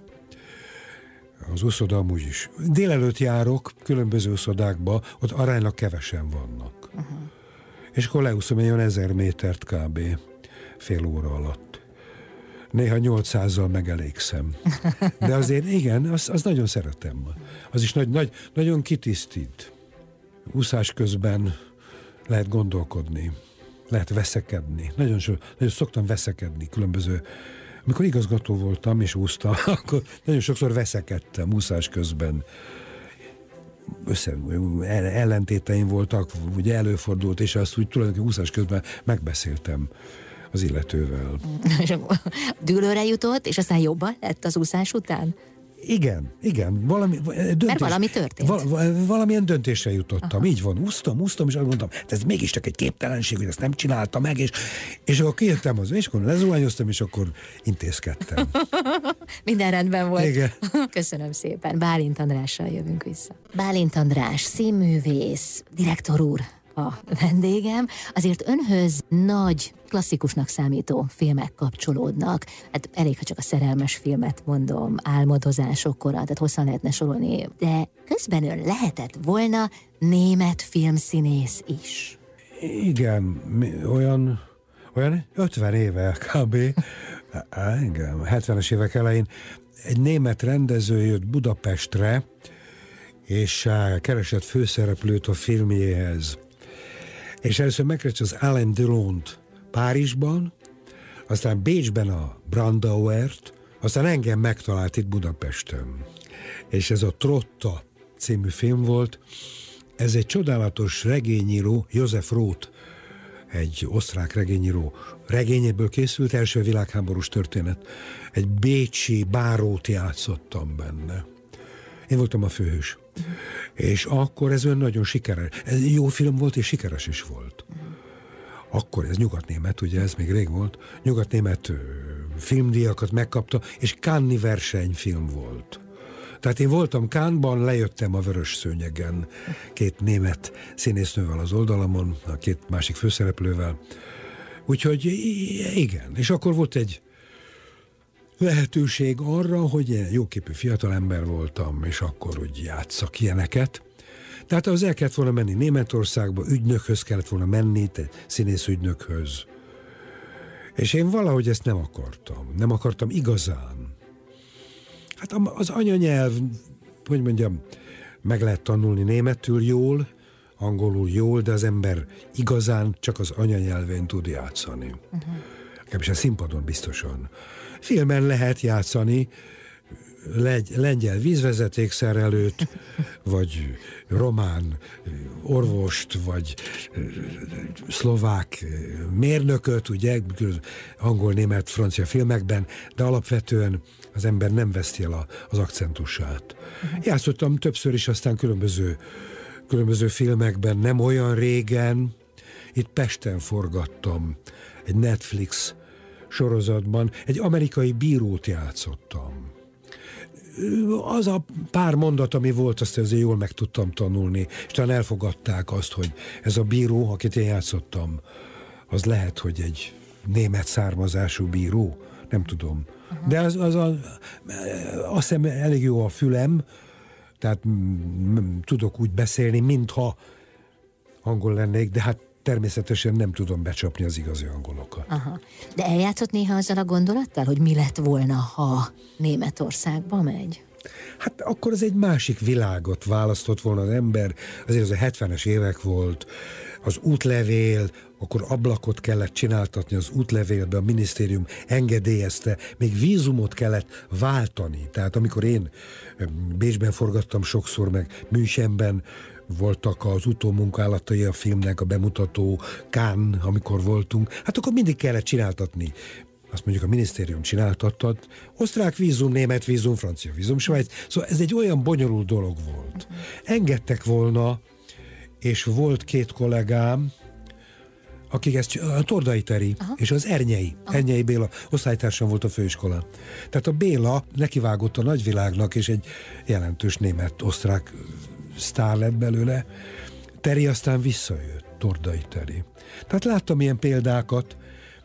az úszoda amúgy is. Délelőtt járok különböző úszodákba, ott aránylag kevesen vannak. Uh-huh. És akkor leúszom egy olyan ezer métert kb. fél óra alatt néha 800-zal megelégszem. De azért igen, az, az nagyon szeretem. Az is nagy, nagy, nagyon kitisztít. Úszás közben lehet gondolkodni, lehet veszekedni. Nagyon, so, nagyon szoktam veszekedni különböző amikor igazgató voltam és úsztam, (laughs) akkor nagyon sokszor veszekedtem úszás közben. Össze, ellentéteim voltak, ugye előfordult, és azt úgy tulajdonképpen úszás közben megbeszéltem az illetővel. (laughs) Dűlőre jutott, és aztán jobban lett az úszás után? Igen, igen. Valami, döntés, Mert valami történt. Val, valamilyen döntésre jutottam. Aha. Így van, úsztam, úsztam, és azt mondtam, ez mégiscsak egy képtelenség, hogy ezt nem csinálta meg, és, és akkor kijöttem az, és akkor lezuhányoztam, és akkor intézkedtem. (laughs) Minden rendben volt. Igen. (laughs) Köszönöm szépen. Bálint Andrással jövünk vissza. Bálint András, színművész, direktor úr, a vendégem, azért önhöz nagy, klasszikusnak számító filmek kapcsolódnak. Hát elég, ha csak a szerelmes filmet mondom, álmodozásokkora, tehát hosszan lehetne sorolni, de közben ön lehetett volna német filmszínész is. Igen, olyan, olyan 50 éve kb. Igen, 70-es évek elején egy német rendező jött Budapestre, és keresett főszereplőt a filmjéhez. És először megkereste az Alain Delon-t Párizsban, aztán Bécsben a Brandauert, aztán engem megtalált itt Budapesten. És ez a Trotta című film volt. Ez egy csodálatos regényíró, József Roth, egy osztrák regényíró regényéből készült első világháborús történet. Egy bécsi bárót játszottam benne. Én voltam a főhős. És akkor ez olyan nagyon sikeres. Ez jó film volt, és sikeres is volt. Akkor ez nyugatnémet, ugye ez még rég volt, nyugatnémet filmdíjakat megkapta, és Kanni versenyfilm volt. Tehát én voltam Kánban, lejöttem a Vörös Szőnyegen, két német színésznővel az oldalamon, a két másik főszereplővel. Úgyhogy igen, és akkor volt egy lehetőség arra, hogy jóképű fiatalember voltam, és akkor úgy játszak ilyeneket. Tehát az el kellett volna menni Németországba, ügynökhöz kellett volna menni, színész ügynökhöz. És én valahogy ezt nem akartam. Nem akartam igazán. Hát az anyanyelv, hogy mondjam, meg lehet tanulni németül jól, angolul jól, de az ember igazán csak az anyanyelvén tud játszani. Uh-huh. a színpadon biztosan. Filmen lehet játszani legy, lengyel vízvezetékszerelőt, (laughs) vagy román orvost, vagy szlovák mérnököt, ugye, angol, német, francia filmekben, de alapvetően az ember nem veszti el az akcentusát. Uh-huh. Játszottam többször is, aztán különböző, különböző filmekben, nem olyan régen, itt Pesten forgattam egy Netflix sorozatban egy amerikai bírót játszottam. Az a pár mondat, ami volt, azt azért jól meg tudtam tanulni, és talán elfogadták azt, hogy ez a bíró, akit én játszottam, az lehet, hogy egy német származású bíró, nem tudom. De az, az a, azt hiszem elég jó a fülem, tehát tudok úgy beszélni, mintha angol lennék, de hát természetesen nem tudom becsapni az igazi angolokat. Aha. De eljátszott néha azzal a gondolattal, hogy mi lett volna, ha Németországba megy? Hát akkor az egy másik világot választott volna az ember, azért az a 70-es évek volt, az útlevél, akkor ablakot kellett csináltatni az útlevélbe, a minisztérium engedélyezte, még vízumot kellett váltani. Tehát amikor én Bécsben forgattam sokszor, meg Münchenben, voltak az utómunkálatai a filmnek, a bemutató, Kán, amikor voltunk, hát akkor mindig kellett csináltatni azt mondjuk a minisztérium csináltattad, osztrák vízum, német vízum, francia vízum, Svájc. Szóval ez egy olyan bonyolult dolog volt. Engedtek volna, és volt két kollégám, akik ezt, a Tordai Teri Aha. és az Ernyei, Aha. Ernyei Béla, osztálytársam volt a főiskolán. Tehát a Béla nekivágott a nagyvilágnak, és egy jelentős német-osztrák sztár lett belőle. Teri aztán visszajött, Tordai Teri. Tehát láttam ilyen példákat,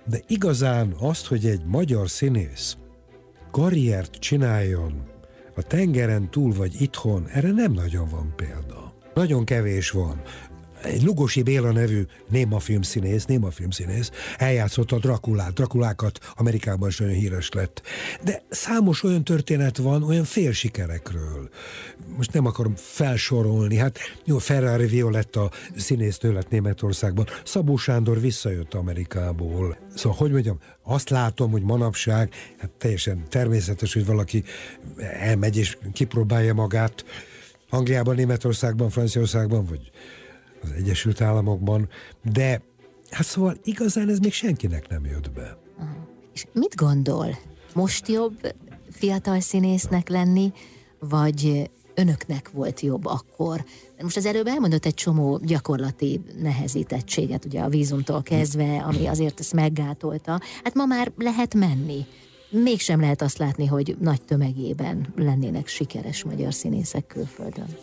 de igazán azt, hogy egy magyar színész karriert csináljon a tengeren túl vagy itthon, erre nem nagyon van példa. Nagyon kevés van egy Lugosi Béla nevű néma filmszínész, néma filmszínész eljátszott a Drakulát, Drakulákat Amerikában is olyan híres lett. De számos olyan történet van, olyan félsikerekről. Most nem akarom felsorolni, hát jó, Ferrari Violetta színésznő lett Németországban, Szabó Sándor visszajött Amerikából. Szóval, hogy mondjam, azt látom, hogy manapság, hát teljesen természetes, hogy valaki elmegy és kipróbálja magát, Angliában, Németországban, Franciaországban, vagy az Egyesült Államokban, de hát szóval igazán ez még senkinek nem jött be. És mit gondol? Most jobb fiatal színésznek lenni, vagy önöknek volt jobb akkor. Most az előbb elmondott egy csomó gyakorlati nehezítettséget, ugye a vízumtól kezdve, ami azért ezt meggátolta. Hát ma már lehet menni. Mégsem lehet azt látni, hogy nagy tömegében lennének sikeres magyar színészek külföldön.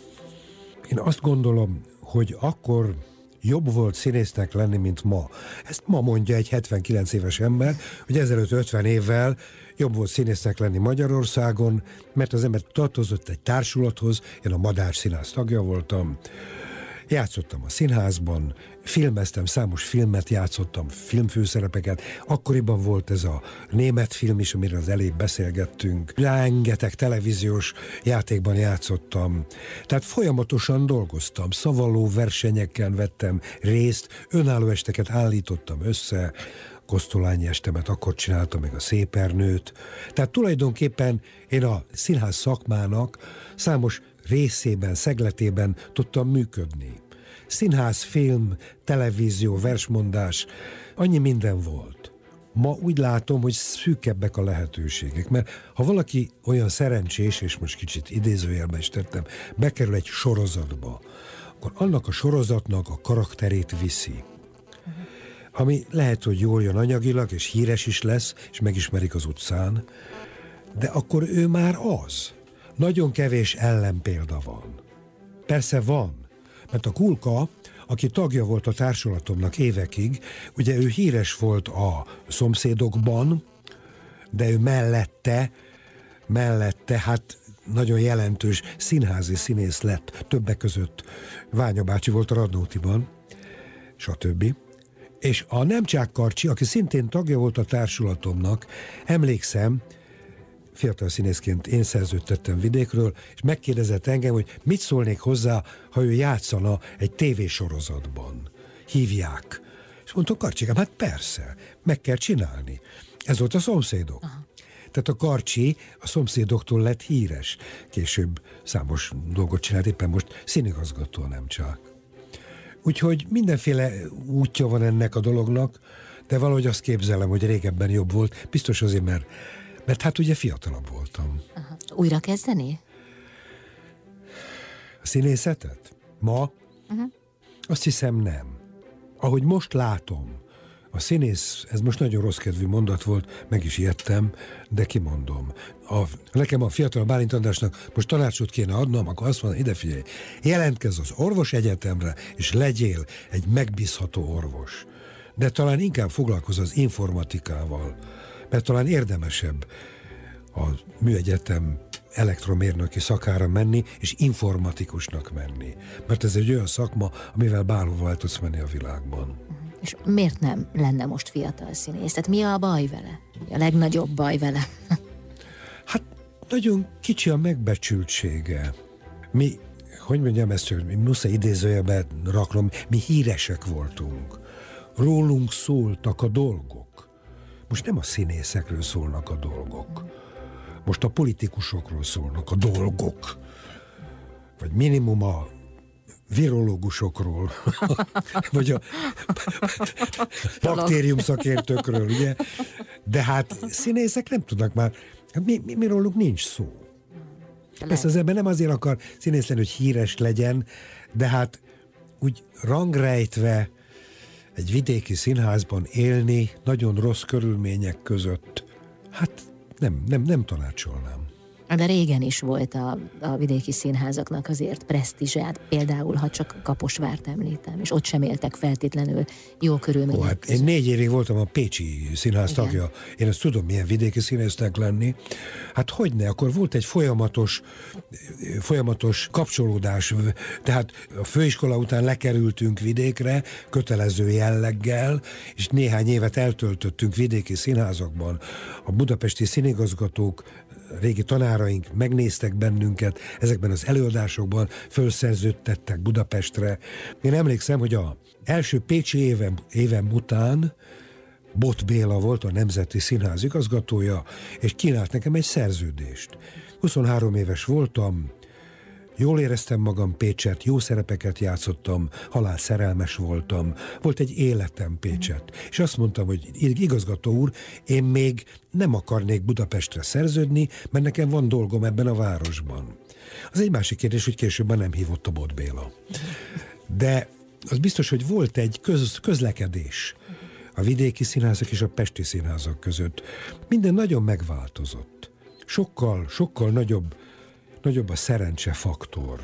Én azt gondolom, hogy akkor jobb volt színésznek lenni, mint ma. Ezt ma mondja egy 79 éves ember, hogy ezelőtt 50 évvel jobb volt színésznek lenni Magyarországon, mert az ember tartozott egy társulathoz, én a Madár Színház tagja voltam, Játszottam a színházban, filmeztem, számos filmet játszottam, filmfőszerepeket. Akkoriban volt ez a német film is, amiről az elég beszélgettünk. Rengeteg televíziós játékban játszottam. Tehát folyamatosan dolgoztam, szavaló versenyeken vettem részt, önálló esteket állítottam össze, Kosztolányi estemet akkor csináltam meg a Szépernőt. Tehát tulajdonképpen én a színház szakmának számos részében, szegletében tudtam működni. Színház, film, televízió, versmondás, annyi minden volt. Ma úgy látom, hogy szűkebbek a lehetőségek, mert ha valaki olyan szerencsés, és most kicsit idézőjelben is tettem, bekerül egy sorozatba, akkor annak a sorozatnak a karakterét viszi. Ami lehet, hogy jól jön anyagilag, és híres is lesz, és megismerik az utcán, de akkor ő már az. Nagyon kevés ellenpélda van. Persze van, mert a Kulka, aki tagja volt a társulatomnak évekig, ugye ő híres volt a szomszédokban, de ő mellette, mellette, hát nagyon jelentős színházi színész lett, többek között Ványa bácsi volt a Radnótiban, stb. És a Nemcsák Karcsi, aki szintén tagja volt a társulatomnak, emlékszem, fiatal színészként én szerződtettem vidékről, és megkérdezett engem, hogy mit szólnék hozzá, ha ő játszana egy tévésorozatban. Hívják. És mondtam, Karcsikám, hát persze, meg kell csinálni. Ez volt a szomszédok. Aha. Tehát a Karcsi a szomszédoktól lett híres. Később számos dolgot csinált, éppen most színigazgató nem csak. Úgyhogy mindenféle útja van ennek a dolognak, de valahogy azt képzelem, hogy régebben jobb volt. Biztos azért, mert mert hát ugye fiatalabb voltam. Aha. Újra kezdeni? A színészetet? Ma? Uh-huh. Azt hiszem nem. Ahogy most látom, a színész, ez most nagyon rossz kedvű mondat volt, meg is ijedtem, de kimondom. A, nekem a fiatal Bálint Andrásnak most tanácsot kéne adnom, akkor azt mondom, ide figyelj, jelentkezz az orvos egyetemre, és legyél egy megbízható orvos. De talán inkább foglalkozz az informatikával mert talán érdemesebb a műegyetem elektromérnöki szakára menni, és informatikusnak menni. Mert ez egy olyan szakma, amivel bárhova el tudsz menni a világban. És miért nem lenne most fiatal színész? Tehát mi a baj vele? A legnagyobb baj vele? (laughs) hát nagyon kicsi a megbecsültsége. Mi, hogy mondjam ezt, hogy muszáj idézőjelbe raknom, mi híresek voltunk. Rólunk szóltak a dolgok. Most nem a színészekről szólnak a dolgok. Most a politikusokról szólnak a dolgok. Vagy minimum a virológusokról, (laughs) vagy a baktérium szakértőkről, ugye? De hát színészek nem tudnak már, hát mi, mi, mi róluk nincs szó. Persze az ebben nem azért akar színész lenni, hogy híres legyen, de hát úgy rangrejtve, egy vidéki színházban élni nagyon rossz körülmények között, hát nem, nem, nem tanácsolnám. De régen is volt a, a vidéki színházaknak azért presztízsát, például, ha csak Kaposvárt említem, és ott sem éltek feltétlenül jó körülmények Ó, hát Én négy évig voltam a Pécsi színház Igen. tagja, én ezt tudom, milyen vidéki színésznek lenni. Hát hogy ne, akkor volt egy folyamatos, folyamatos kapcsolódás, tehát a főiskola után lekerültünk vidékre, kötelező jelleggel, és néhány évet eltöltöttünk vidéki színházakban. A budapesti színigazgatók régi tanáraink megnéztek bennünket, ezekben az előadásokban felszerződtettek Budapestre. Én emlékszem, hogy a első Pécsi évem, évem után Bot Béla volt a Nemzeti Színház igazgatója, és kínált nekem egy szerződést. 23 éves voltam, Jól éreztem magam Pécset, jó szerepeket játszottam, halál szerelmes voltam, volt egy életem Pécset. És azt mondtam, hogy igazgató úr, én még nem akarnék Budapestre szerződni, mert nekem van dolgom ebben a városban. Az egy másik kérdés, hogy később már nem hívott a Bot Béla. De az biztos, hogy volt egy köz, közlekedés a vidéki színházak és a pesti színházak között. Minden nagyon megváltozott. Sokkal, sokkal nagyobb nagyobb a szerencse faktor.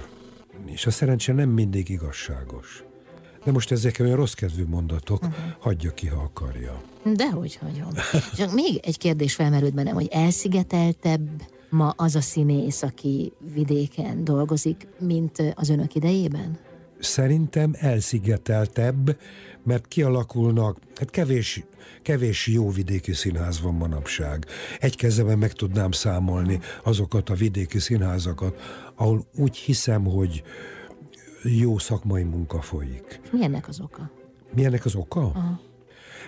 És a szerencse nem mindig igazságos. De most ezek olyan rossz kedvű mondatok, uh-huh. hagyja ki, ha akarja. Dehogy hagyom. Csak még egy kérdés felmerült bennem, hogy elszigeteltebb ma az a színész, aki vidéken dolgozik, mint az önök idejében? Szerintem elszigeteltebb, mert kialakulnak, hát kevés, kevés jó vidéki színház van manapság. Egy kezemben meg tudnám számolni azokat a vidéki színházakat, ahol úgy hiszem, hogy jó szakmai munka folyik. Mi ennek az oka? Mi ennek az oka? Aha.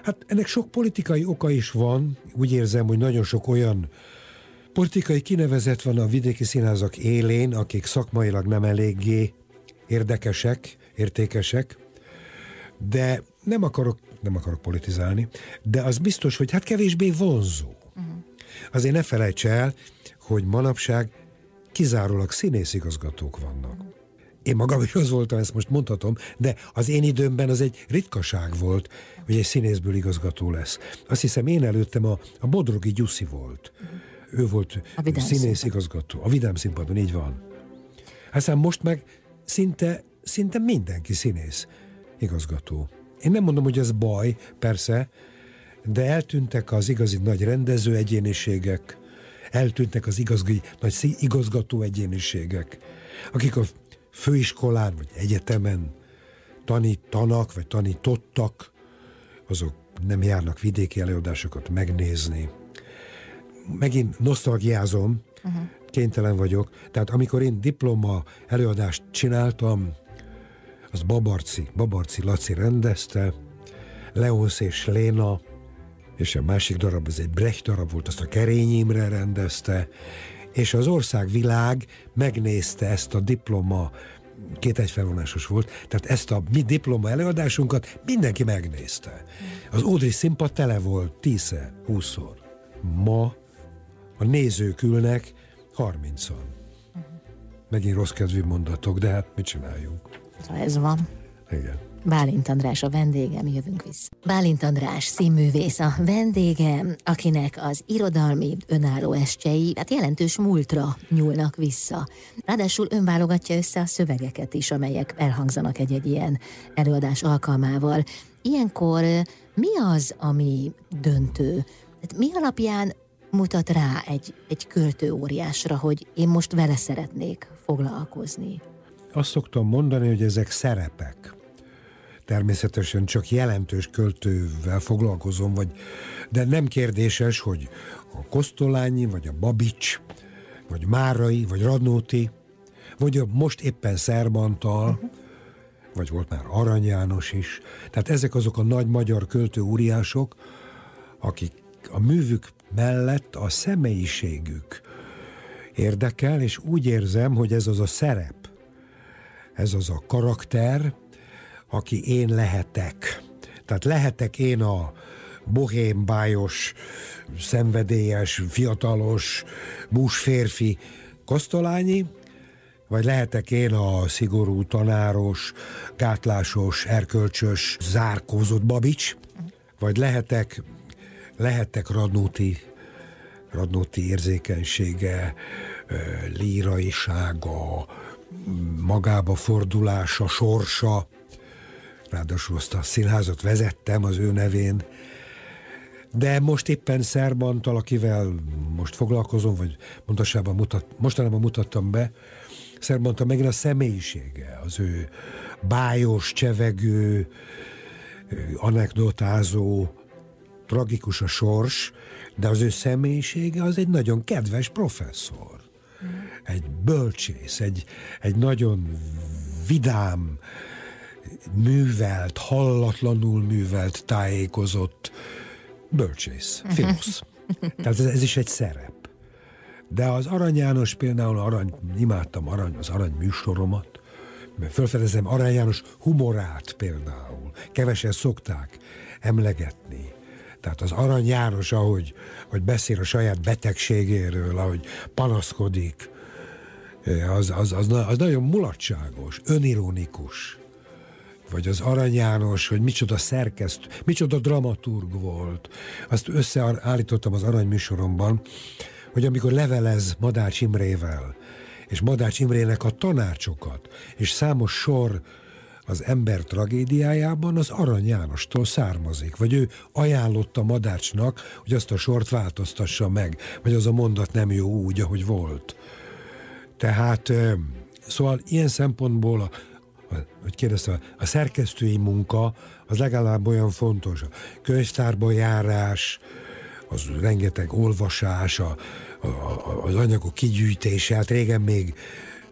Hát ennek sok politikai oka is van. Úgy érzem, hogy nagyon sok olyan politikai kinevezet van a vidéki színházak élén, akik szakmailag nem eléggé érdekesek, értékesek, de nem akarok, nem akarok politizálni, de az biztos, hogy hát kevésbé vonzó. Uh-huh. Azért ne felejts el, hogy manapság kizárólag színészigazgatók vannak. Én magam is az voltam, ezt most mondhatom, de az én időmben az egy ritkaság volt, hogy egy színészből igazgató lesz. Azt hiszem én előttem a, a Bodrogi Gyuszi volt. Uh-huh. Ő volt a színészigazgató. A Vidám színpadon, így van. Aztán most meg szinte, szinte mindenki színész igazgató. Én nem mondom, hogy ez baj, persze, de eltűntek az igazi nagy rendező egyéniségek, eltűntek az igazgi, nagy igazgató egyéniségek, akik a főiskolán vagy egyetemen tanítanak, vagy tanítottak, azok nem járnak vidéki előadásokat megnézni. Megint nosztalgiázom, uh-huh. kénytelen vagyok. Tehát amikor én diploma előadást csináltam, az Babarci, Babarci Laci rendezte, Leonsz és Léna, és a másik darab, ez egy Brecht darab volt, azt a Kerény Imre rendezte, és az országvilág megnézte ezt a diploma, két egyfelvonásos volt, tehát ezt a mi diploma előadásunkat mindenki megnézte. Az Ódri színpad tele volt tízszer, húszszor. Ma a nézők ülnek harmincan. Megint rossz kedvű mondatok, de hát mit csináljunk? Ez van. Igen. Bálint András a vendégem, jövünk vissza. Bálint András színművész a vendégem, akinek az irodalmi önálló estjei hát jelentős múltra nyúlnak vissza. Ráadásul önválogatja össze a szövegeket is, amelyek elhangzanak egy-egy ilyen előadás alkalmával. Ilyenkor mi az, ami döntő? Mi alapján mutat rá egy, egy költő óriásra, hogy én most vele szeretnék foglalkozni? Azt szoktam mondani, hogy ezek szerepek. Természetesen csak jelentős költővel foglalkozom, vagy, de nem kérdéses, hogy a Kosztolányi, vagy a Babics, vagy Márai, vagy Radnóti, vagy a most éppen Szerbantal, uh-huh. vagy volt már Arany János is. Tehát ezek azok a nagy magyar költő óriások, akik a művük mellett a személyiségük érdekel, és úgy érzem, hogy ez az a szerep, ez az a karakter, aki én lehetek. Tehát lehetek én a bohém, bájos, szenvedélyes, fiatalos, bús férfi Kosztolányi, vagy lehetek én a szigorú tanáros, gátlásos, erkölcsös, zárkózott babics, vagy lehetek, lehetek Radnóti, Radnóti érzékenysége, líraisága, magába fordulása, sorsa, ráadásul azt a színházat vezettem az ő nevén, de most éppen Szerbantal, akivel most foglalkozom, vagy pontosabban mutat, mostanában mutattam be, Szerbantal megint a személyisége, az ő bájos, csevegő, anekdotázó, tragikus a sors, de az ő személyisége az egy nagyon kedves professzor egy bölcsész, egy, egy nagyon vidám, művelt, hallatlanul művelt, tájékozott bölcsész, (laughs) filosz. Tehát ez, ez is egy szerep. De az Arany János például, arany, imádtam arany, az arany műsoromat, mert felfedezem Arany János humorát például. Kevesen szokták emlegetni. Tehát az Arany János, ahogy, ahogy beszél a saját betegségéről, ahogy panaszkodik, az, az, az, az nagyon mulatságos, önironikus. Vagy az Arany János, hogy micsoda szerkeszt, micsoda dramaturg volt. Azt összeállítottam az Arany műsoromban, hogy amikor levelez Madács Imrével, és Madács Imrének a tanácsokat, és számos sor az ember tragédiájában az Arany Jánostól származik, vagy ő ajánlotta Madácsnak, hogy azt a sort változtassa meg, vagy az a mondat nem jó úgy, ahogy volt. Tehát, szóval ilyen szempontból, a, hogy kérdezte, a szerkesztői munka az legalább olyan fontos. A könyvtárba járás, az rengeteg olvasás, a, a, az anyagok kigyűjtése, hát régen még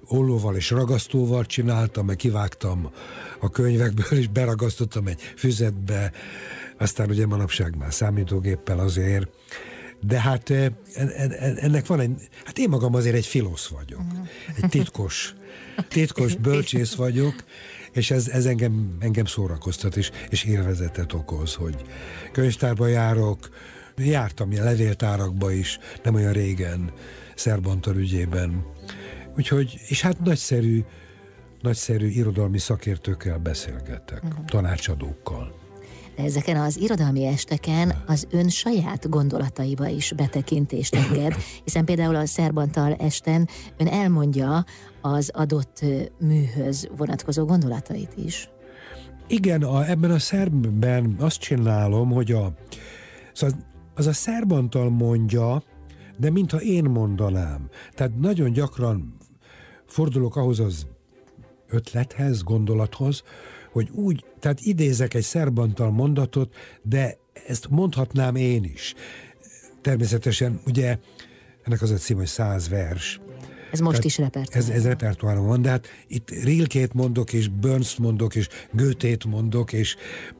ollóval és ragasztóval csináltam, meg kivágtam a könyvekből, és beragasztottam egy füzetbe, aztán ugye manapság már számítógéppel azért, de hát ennek van egy, hát én magam azért egy filosz vagyok, egy titkos, titkos (laughs) bölcsész vagyok, és ez, ez engem, engem szórakoztat, és, és élvezetet okoz, hogy könyvtárba járok, jártam ilyen levéltárakba is, nem olyan régen, Szerbantar ügyében. Úgyhogy, és hát nagyszerű, nagyszerű irodalmi szakértőkkel beszélgetek, uh-huh. tanácsadókkal. Ezeken az irodalmi esteken az ön saját gondolataiba is betekintést enged, hiszen például a Szerbantal esten ön elmondja az adott műhöz vonatkozó gondolatait is. Igen, a, ebben a szerbben azt csinálom, hogy a, szóval az a szerbantal mondja, de mintha én mondanám. Tehát nagyon gyakran fordulok ahhoz az ötlethez, gondolathoz, hogy úgy, tehát idézek egy szerbantal mondatot, de ezt mondhatnám én is. Természetesen, ugye, ennek az a cím, hogy száz vers. Ez most Tehát is repertoáron. Ez, ez repertoáron van, de hát itt Rilkét mondok, és burns mondok, és Götét mondok, és,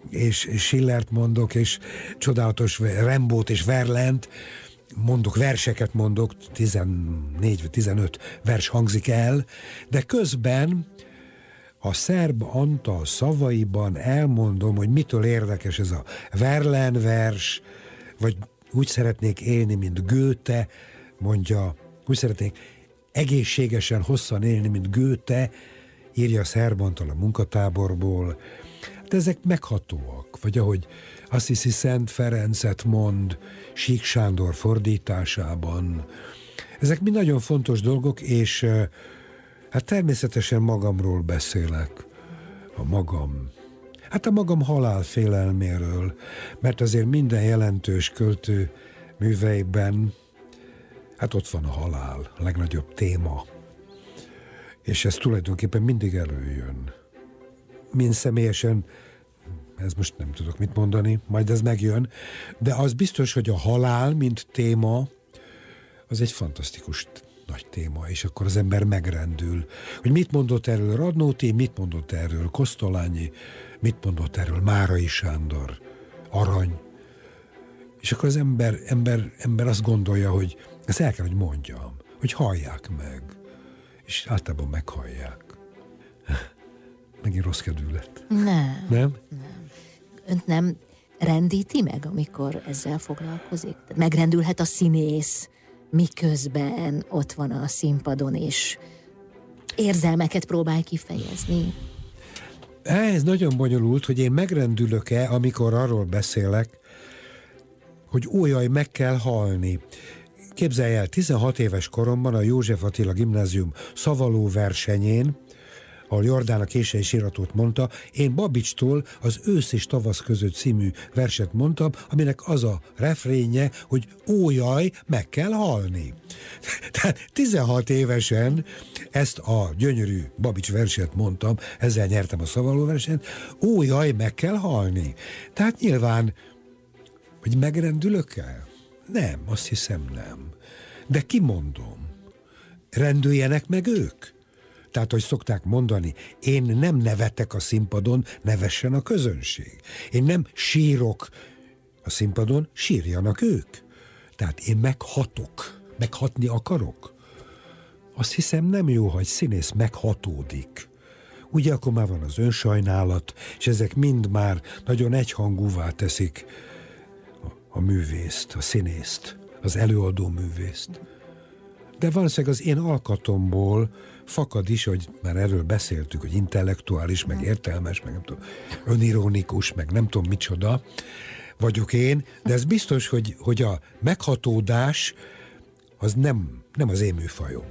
és Schillert mondok, és csodálatos Rembót és Verlent, mondok, verseket mondok, 14 vagy 15 vers hangzik el, de közben a szerb Antal szavaiban elmondom, hogy mitől érdekes ez a Verlen vers, vagy úgy szeretnék élni, mint Goethe, mondja, úgy szeretnék egészségesen hosszan élni, mint Goethe, írja Szerbantal a munkatáborból. Hát ezek meghatóak, vagy ahogy azt hiszi Szent Ferencet mond Sík Sándor fordításában. Ezek mind nagyon fontos dolgok, és hát természetesen magamról beszélek. A magam Hát a magam halál félelméről, mert azért minden jelentős költő műveiben hát ott van a halál, a legnagyobb téma. És ez tulajdonképpen mindig előjön. Mind személyesen, ez most nem tudok mit mondani, majd ez megjön, de az biztos, hogy a halál, mint téma, az egy fantasztikus nagy téma, és akkor az ember megrendül. Hogy mit mondott erről Radnóti, mit mondott erről Kosztolányi, mit mondott erről Márai Sándor, Arany. És akkor az ember, ember, ember azt gondolja, hogy ezt el kell, hogy mondjam, hogy hallják meg. És általában meghallják. Megint rossz kedvű lett. Nem. Nem? Nem. Önt nem rendíti meg, amikor ezzel foglalkozik? Megrendülhet a színész, miközben ott van a színpadon, és érzelmeket próbál kifejezni. Ez nagyon bonyolult, hogy én megrendülök-e, amikor arról beszélek, hogy ójaj, meg kell halni. Képzelj el, 16 éves koromban a József Attila gimnázium szavaló versenyén, ahol Jordán a késői síratót mondta, én Babicstól az Ősz és Tavasz között című verset mondtam, aminek az a refrénye, hogy ójaj, meg kell halni. (laughs) Tehát 16 évesen ezt a gyönyörű Babics verset mondtam, ezzel nyertem a szavaló versenyt, ójaj, meg kell halni. Tehát nyilván, hogy megrendülök el? Nem, azt hiszem nem. De kimondom. Rendüljenek meg ők. Tehát, hogy szokták mondani, én nem nevetek a színpadon, nevessen a közönség. Én nem sírok a színpadon, sírjanak ők. Tehát én meghatok. meghatni akarok? Azt hiszem nem jó, ha egy színész meghatódik. Ugye akkor már van az önsajnálat, és ezek mind már nagyon egyhangúvá teszik a, művészt, a színészt, az előadó művészt. De valószínűleg az én alkatomból fakad is, hogy már erről beszéltük, hogy intellektuális, meg értelmes, meg nem tudom, önironikus, meg nem tudom micsoda vagyok én, de ez biztos, hogy, hogy a meghatódás az nem, nem az én műfajom.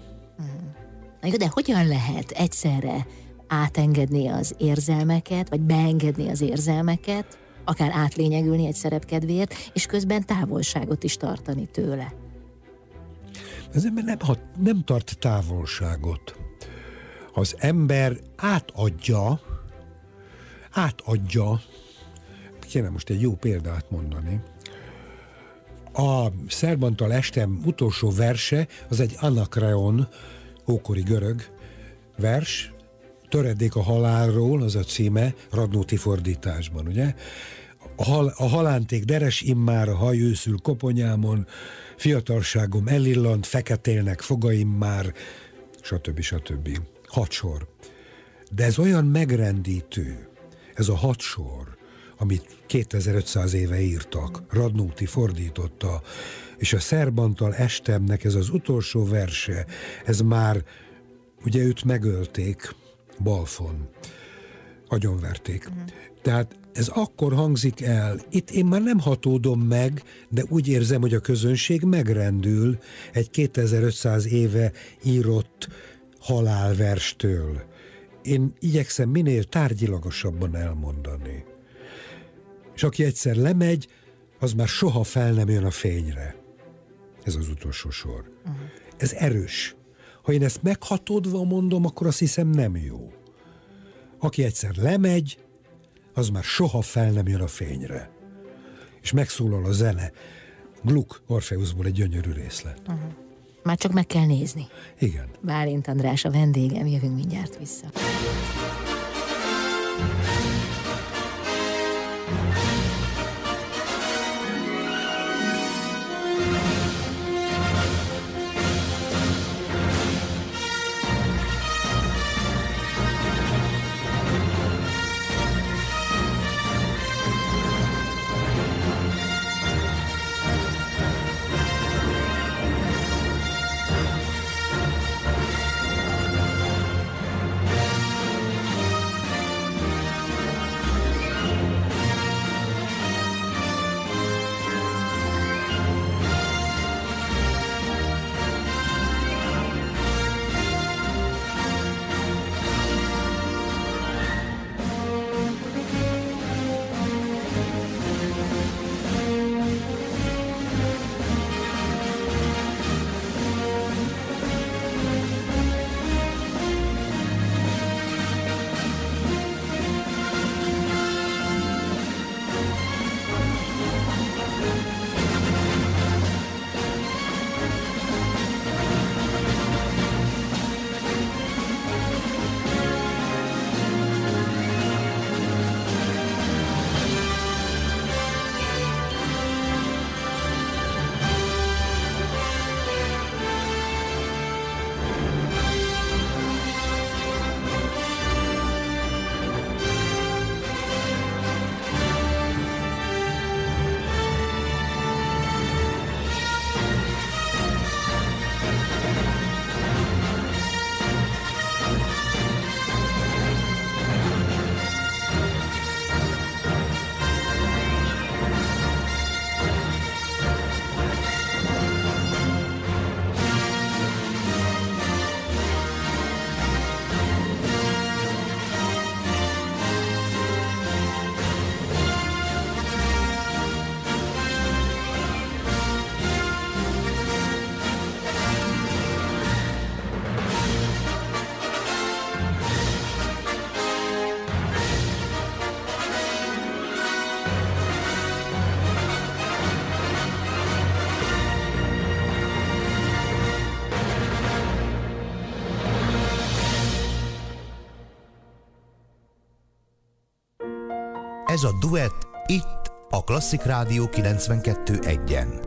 Na jó, de hogyan lehet egyszerre átengedni az érzelmeket, vagy beengedni az érzelmeket, akár átlényegülni egy szerepkedvéért, és közben távolságot is tartani tőle? Az ember nem, nem tart távolságot. Az ember átadja, átadja, kéne most egy jó példát mondani, a Szerbantal Estem utolsó verse, az egy Anakreon, ókori görög vers, Töredék a halálról, az a címe, Radnóti fordításban, ugye? A, hal, a halánték deres immár, a haj őszül koponyámon, fiatalságom elillant, feketélnek fogaim már, stb. stb. Hat sor. De ez olyan megrendítő, ez a hat sor, amit 2500 éve írtak, Radnóti fordította, és a Szerbantal Estemnek ez az utolsó verse, ez már, ugye őt megölték, balfon, agyonverték. Uh-huh. Tehát ez akkor hangzik el, itt én már nem hatódom meg, de úgy érzem, hogy a közönség megrendül egy 2500 éve írott halálverstől. Én igyekszem minél tárgyilagosabban elmondani. És aki egyszer lemegy, az már soha fel nem jön a fényre. Ez az utolsó sor. Uh-huh. Ez erős. Ha én ezt meghatódva mondom, akkor azt hiszem nem jó. Aki egyszer lemegy, az már soha fel nem jön a fényre. És megszólal a zene. Gluck Orfeuszból egy gyönyörű részlet. Uh-huh. Már csak meg kell nézni. Igen. Bálint András a vendégem, jövünk mindjárt vissza. Ez a duett itt a Klasszik Rádió 92.1-en.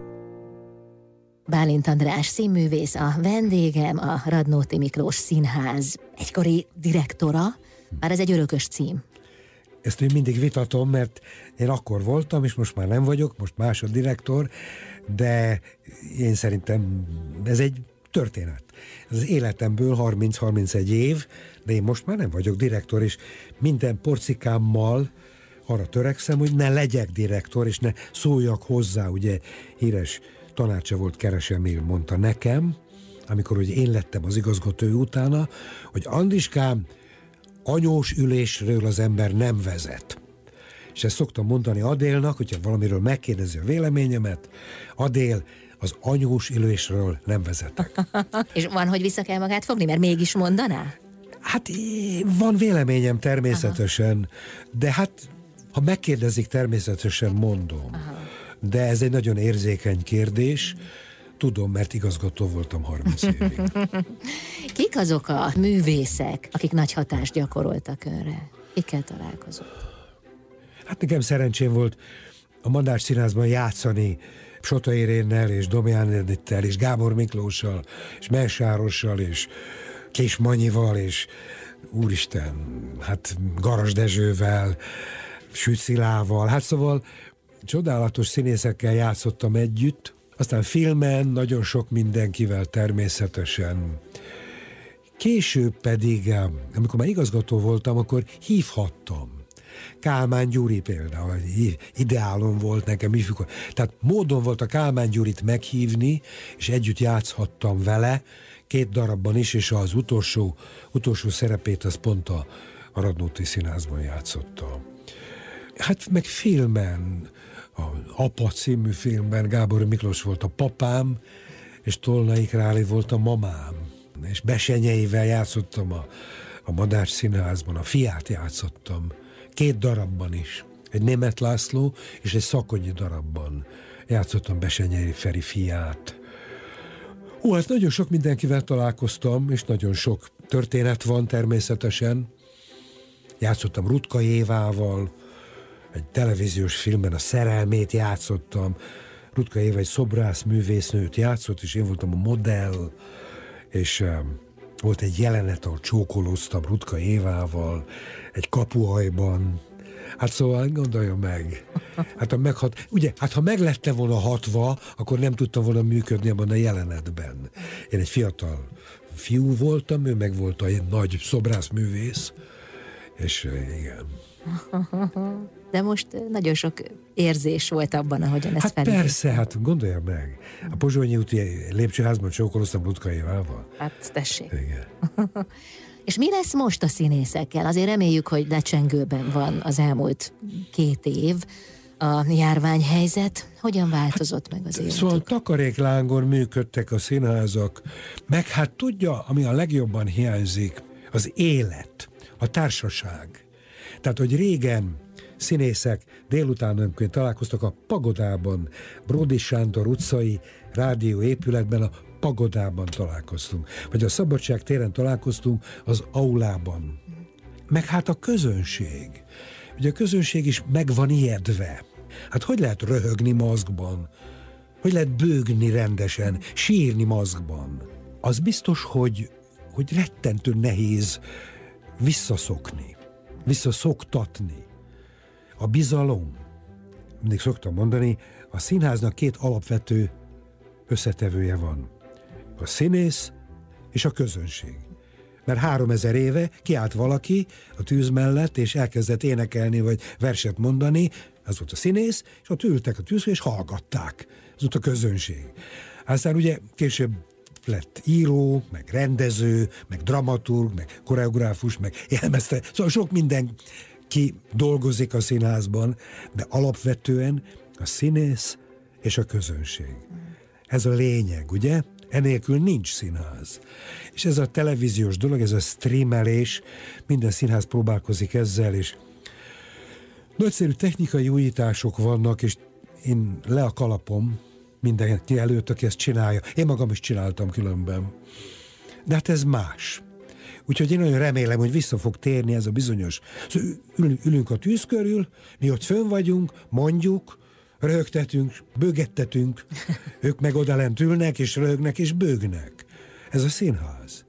Bálint András színművész, a vendégem, a Radnóti Miklós Színház egykori direktora, már ez egy örökös cím. Ezt én mindig vitatom, mert én akkor voltam, és most már nem vagyok, most más a direktor, de én szerintem ez egy történet. Ez az életemből 30-31 év, de én most már nem vagyok direktor, és minden porcikámmal arra törekszem, hogy ne legyek direktor, és ne szóljak hozzá, ugye híres tanácsa volt Keresemil, mondta nekem, amikor hogy én lettem az igazgató utána, hogy Andiskám, anyós ülésről az ember nem vezet. És ezt szoktam mondani Adélnak, hogyha valamiről megkérdezi a véleményemet, Adél, az anyós ülésről nem vezetek. (laughs) És van, hogy vissza kell magát fogni, mert mégis mondaná? Hát van véleményem természetesen, Aha. de hát ha megkérdezik, természetesen mondom. Aha. De ez egy nagyon érzékeny kérdés. Tudom, mert igazgató voltam 30 évig. (laughs) Kik azok a művészek, akik nagy hatást gyakoroltak önre? Kikkel találkozott? Hát nekem szerencsém volt a Mandás Színházban játszani Sota Irénnel, és Domján Edittel, és Gábor Miklóssal, és Melsárossal, és Kés Manyival, és úristen, hát Garas Dezsővel, Sütszilával, hát szóval csodálatos színészekkel játszottam együtt, aztán filmen, nagyon sok mindenkivel természetesen. Később pedig, amikor már igazgató voltam, akkor hívhattam. Kálmán Gyuri például, ideálom volt nekem ifjúkor. Tehát módon volt a Kálmán Gyurit meghívni, és együtt játszhattam vele, két darabban is, és az utolsó, utolsó szerepét az pont a, a Radnóti Színházban játszotta. Hát meg filmen, a Apa című filmben Gábor Miklós volt a papám, és Tolnai Králi volt a mamám. És Besenyeivel játszottam a, a Madás Színházban, a fiát játszottam. Két darabban is. Egy német László és egy szakonyi darabban játszottam Besenyei Feri fiát. Ó, hát nagyon sok mindenkivel találkoztam, és nagyon sok történet van természetesen. Játszottam Rutka Évával, egy televíziós filmben a szerelmét játszottam. Rutka Éva egy szobrász művésznőt játszott, és én voltam a modell, és volt egy jelenet, ahol csókolóztam Rutka Évával, egy kapuhajban, Hát szóval gondoljon meg. Hát ha meghat, ugye, hát ha meglette volna hatva, akkor nem tudtam volna működni abban a jelenetben. Én egy fiatal fiú voltam, ő meg volt a nagy szobrászművész, és igen. De most nagyon sok érzés volt abban, ahogyan ezt Hát felé. persze, hát gondolja meg. A Pozsonyi úti lépcsőházban csókoloztam Lutkaival. Hát tessék. Igen. (laughs) És mi lesz most a színészekkel? Azért reméljük, hogy lecsengőben van az elmúlt két év a járványhelyzet. Hogyan változott hát, meg az életük? Szóval takaréklángon működtek a színházak, meg hát tudja, ami a legjobban hiányzik, az élet, a társaság. Tehát, hogy régen színészek délutánonként találkoztak a Pagodában, Brodi Sándor utcai rádió épületben, a Pagodában találkoztunk. Vagy a Szabadság téren találkoztunk az aulában. Meg hát a közönség. Ugye a közönség is meg van ijedve. Hát hogy lehet röhögni maszkban? Hogy lehet bőgni rendesen, sírni maszkban? Az biztos, hogy, hogy rettentő nehéz visszaszokni, visszaszoktatni. A bizalom. Mindig szoktam mondani, a színháznak két alapvető összetevője van. A színész és a közönség. Mert három ezer éve kiállt valaki a tűz mellett, és elkezdett énekelni, vagy verset mondani, az volt a színész, és ott ültek a tűz, és hallgatták. Ez volt a közönség. Aztán ugye később lett író, meg rendező, meg dramaturg, meg koreográfus, meg (laughs) élmezte. Szóval sok minden ki dolgozik a színházban, de alapvetően a színész és a közönség. Ez a lényeg, ugye? Enélkül nincs színház. És ez a televíziós dolog, ez a streamelés, minden színház próbálkozik ezzel, és nagyszerű technikai újítások vannak, és én le a kalapom mindenki előtt, aki ezt csinálja. Én magam is csináltam különben. De hát ez más. Úgyhogy én nagyon remélem, hogy vissza fog térni ez a bizonyos. Szóval ülünk a tűz körül, mi ott fönn vagyunk, mondjuk, rögtetünk, bőgettetünk, (laughs) ők meg oda lent ülnek, és rögnek, és bőgnek. Ez a színház.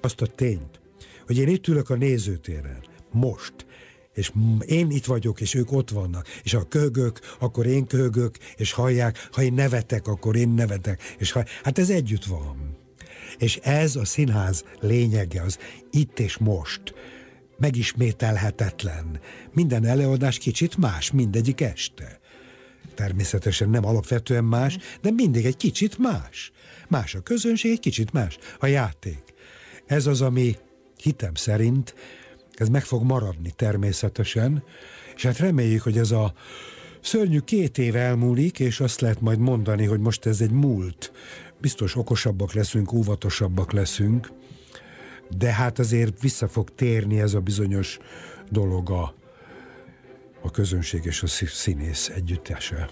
Azt a tényt, hogy én itt ülök a nézőtéren, most, és én itt vagyok, és ők ott vannak, és ha köhögök, akkor én köhögök, és hallják, ha én nevetek, akkor én nevetek, és ha, hát ez együtt van. És ez a színház lényege, az itt és most megismételhetetlen. Minden előadás kicsit más, mindegyik este. Természetesen nem alapvetően más, de mindig egy kicsit más. Más a közönség, egy kicsit más a játék. Ez az, ami hitem szerint ez meg fog maradni természetesen, és hát reméljük, hogy ez a szörnyű két év elmúlik, és azt lehet majd mondani, hogy most ez egy múlt. Biztos okosabbak leszünk, óvatosabbak leszünk, de hát azért vissza fog térni ez a bizonyos dolog a, a közönség és a színész együttese.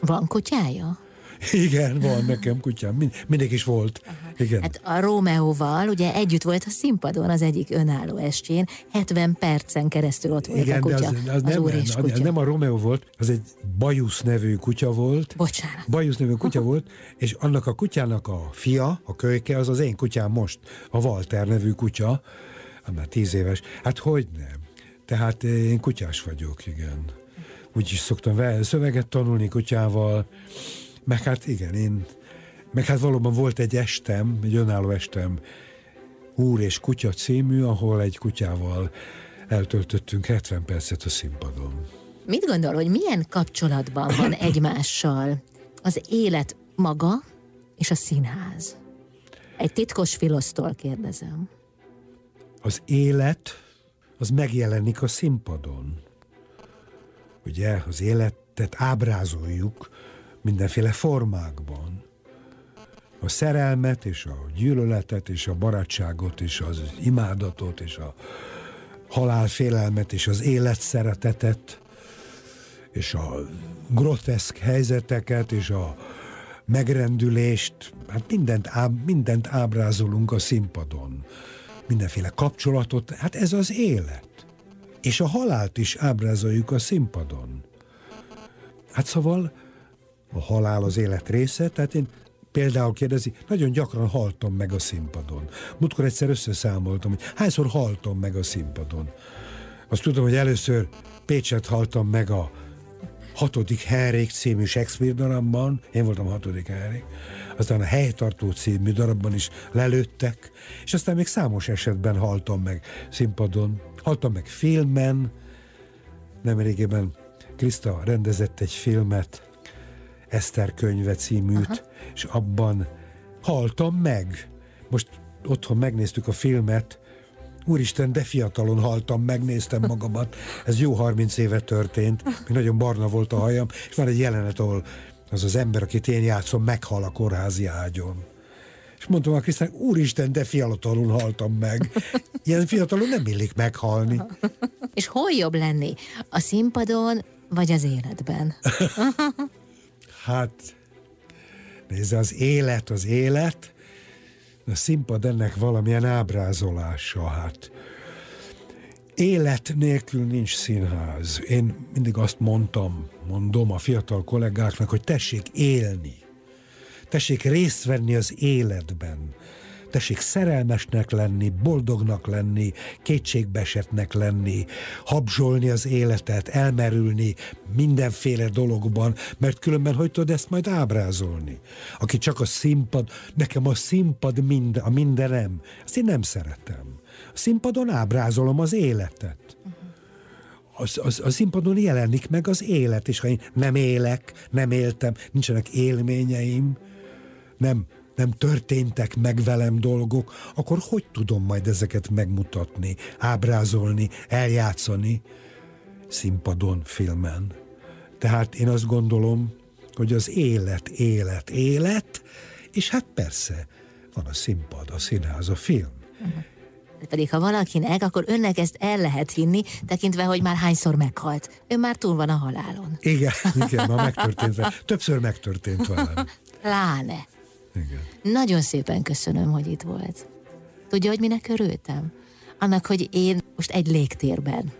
Van kutyája? Igen, van nekem kutyám, Mind, mindig is volt. Aha. Igen. Hát a Rómeóval ugye együtt volt a színpadon az egyik önálló estjén, 70 percen keresztül ott volt Igen, a kutya, de az, az, az nem, úr és kutya. nem a Rómeó volt, az egy Bajusz nevű kutya volt. Bocsánat. Bajusz nevű kutya volt, és annak a kutyának a fia, a kölyke, az az én kutyám most, a Walter nevű kutya, már tíz éves. Hát hogy nem? Tehát én kutyás vagyok, igen. Úgy is szoktam szöveget tanulni kutyával, meg hát igen, én, meg hát valóban volt egy estem, egy önálló estem, Úr és Kutya című, ahol egy kutyával eltöltöttünk 70 percet a színpadon. Mit gondol, hogy milyen kapcsolatban van (coughs) egymással az élet maga és a színház? Egy titkos filosztól kérdezem. Az élet, az megjelenik a színpadon. Ugye, az életet ábrázoljuk, mindenféle formákban. A szerelmet és a gyűlöletet és a barátságot és az imádatot és a halálfélelmet és az életszeretetet és a groteszk helyzeteket és a megrendülést, hát mindent, áb, mindent ábrázolunk a színpadon. Mindenféle kapcsolatot, hát ez az élet. És a halált is ábrázoljuk a színpadon. Hát szóval a halál az élet része, tehát én például kérdezi, nagyon gyakran haltam meg a színpadon. Múltkor egyszer összeszámoltam, hogy hányszor haltam meg a színpadon. Azt tudom, hogy először Pécset haltam meg a hatodik Henrik című Shakespeare darabban, én voltam a hatodik Henrik, aztán a Helytartó című darabban is lelőttek, és aztán még számos esetben haltam meg színpadon. Haltam meg filmen, nemrégében Krista rendezett egy filmet, Eszter könyve címűt, Aha. és abban haltam meg. Most otthon megnéztük a filmet, Úristen, de fiatalon haltam, megnéztem magamat. Ez jó 30 éve történt, még nagyon barna volt a hajam, és van egy jelenet, ahol az az ember, akit én játszom, meghal a kórházi ágyon. És mondtam a Krisztán, úristen, de fiatalon haltam meg. Ilyen fiatalon nem illik meghalni. És hol jobb lenni? A színpadon, vagy az életben? (laughs) Hát, nézze, az élet, az élet, a színpad ennek valamilyen ábrázolása, hát. Élet nélkül nincs színház. Én mindig azt mondtam, mondom a fiatal kollégáknak, hogy tessék élni. Tessék részt venni az életben tessék szerelmesnek lenni, boldognak lenni, kétségbesetnek lenni, habzsolni az életet, elmerülni mindenféle dologban, mert különben hogy tudod ezt majd ábrázolni? Aki csak a színpad, nekem a színpad mind, a mindenem, ezt én nem szeretem. A színpadon ábrázolom az életet. Az, az, a színpadon jelenik meg az élet, és ha én nem élek, nem éltem, nincsenek élményeim, nem nem történtek meg velem dolgok, akkor hogy tudom majd ezeket megmutatni, ábrázolni, eljátszani színpadon, filmen. Tehát én azt gondolom, hogy az élet, élet, élet, és hát persze van a színpad, a színház, a film. Uh-huh. Pedig ha valakinek, akkor önnek ezt el lehet hinni, tekintve, hogy már hányszor meghalt. Ön már túl van a halálon. Igen, igen, már megtörtént. Többször megtörtént velem. Láne. Igen. Nagyon szépen köszönöm, hogy itt volt. Tudja, hogy minek örültem? Annak, hogy én most egy légtérben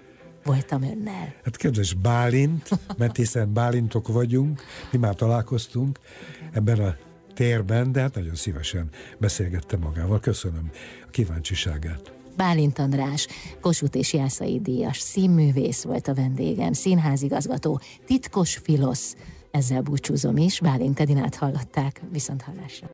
voltam önnel. Hát kedves Bálint, mert hiszen Bálintok vagyunk, mi már találkoztunk ebben a térben, de hát nagyon szívesen beszélgettem magával. Köszönöm a kíváncsiságát. Bálint András, Kossuth és Jászai díjas, színművész volt a vendégem, színházigazgató, titkos filosz. Ezzel búcsúzom is, Bálint Edinát hallották, viszont hallásra.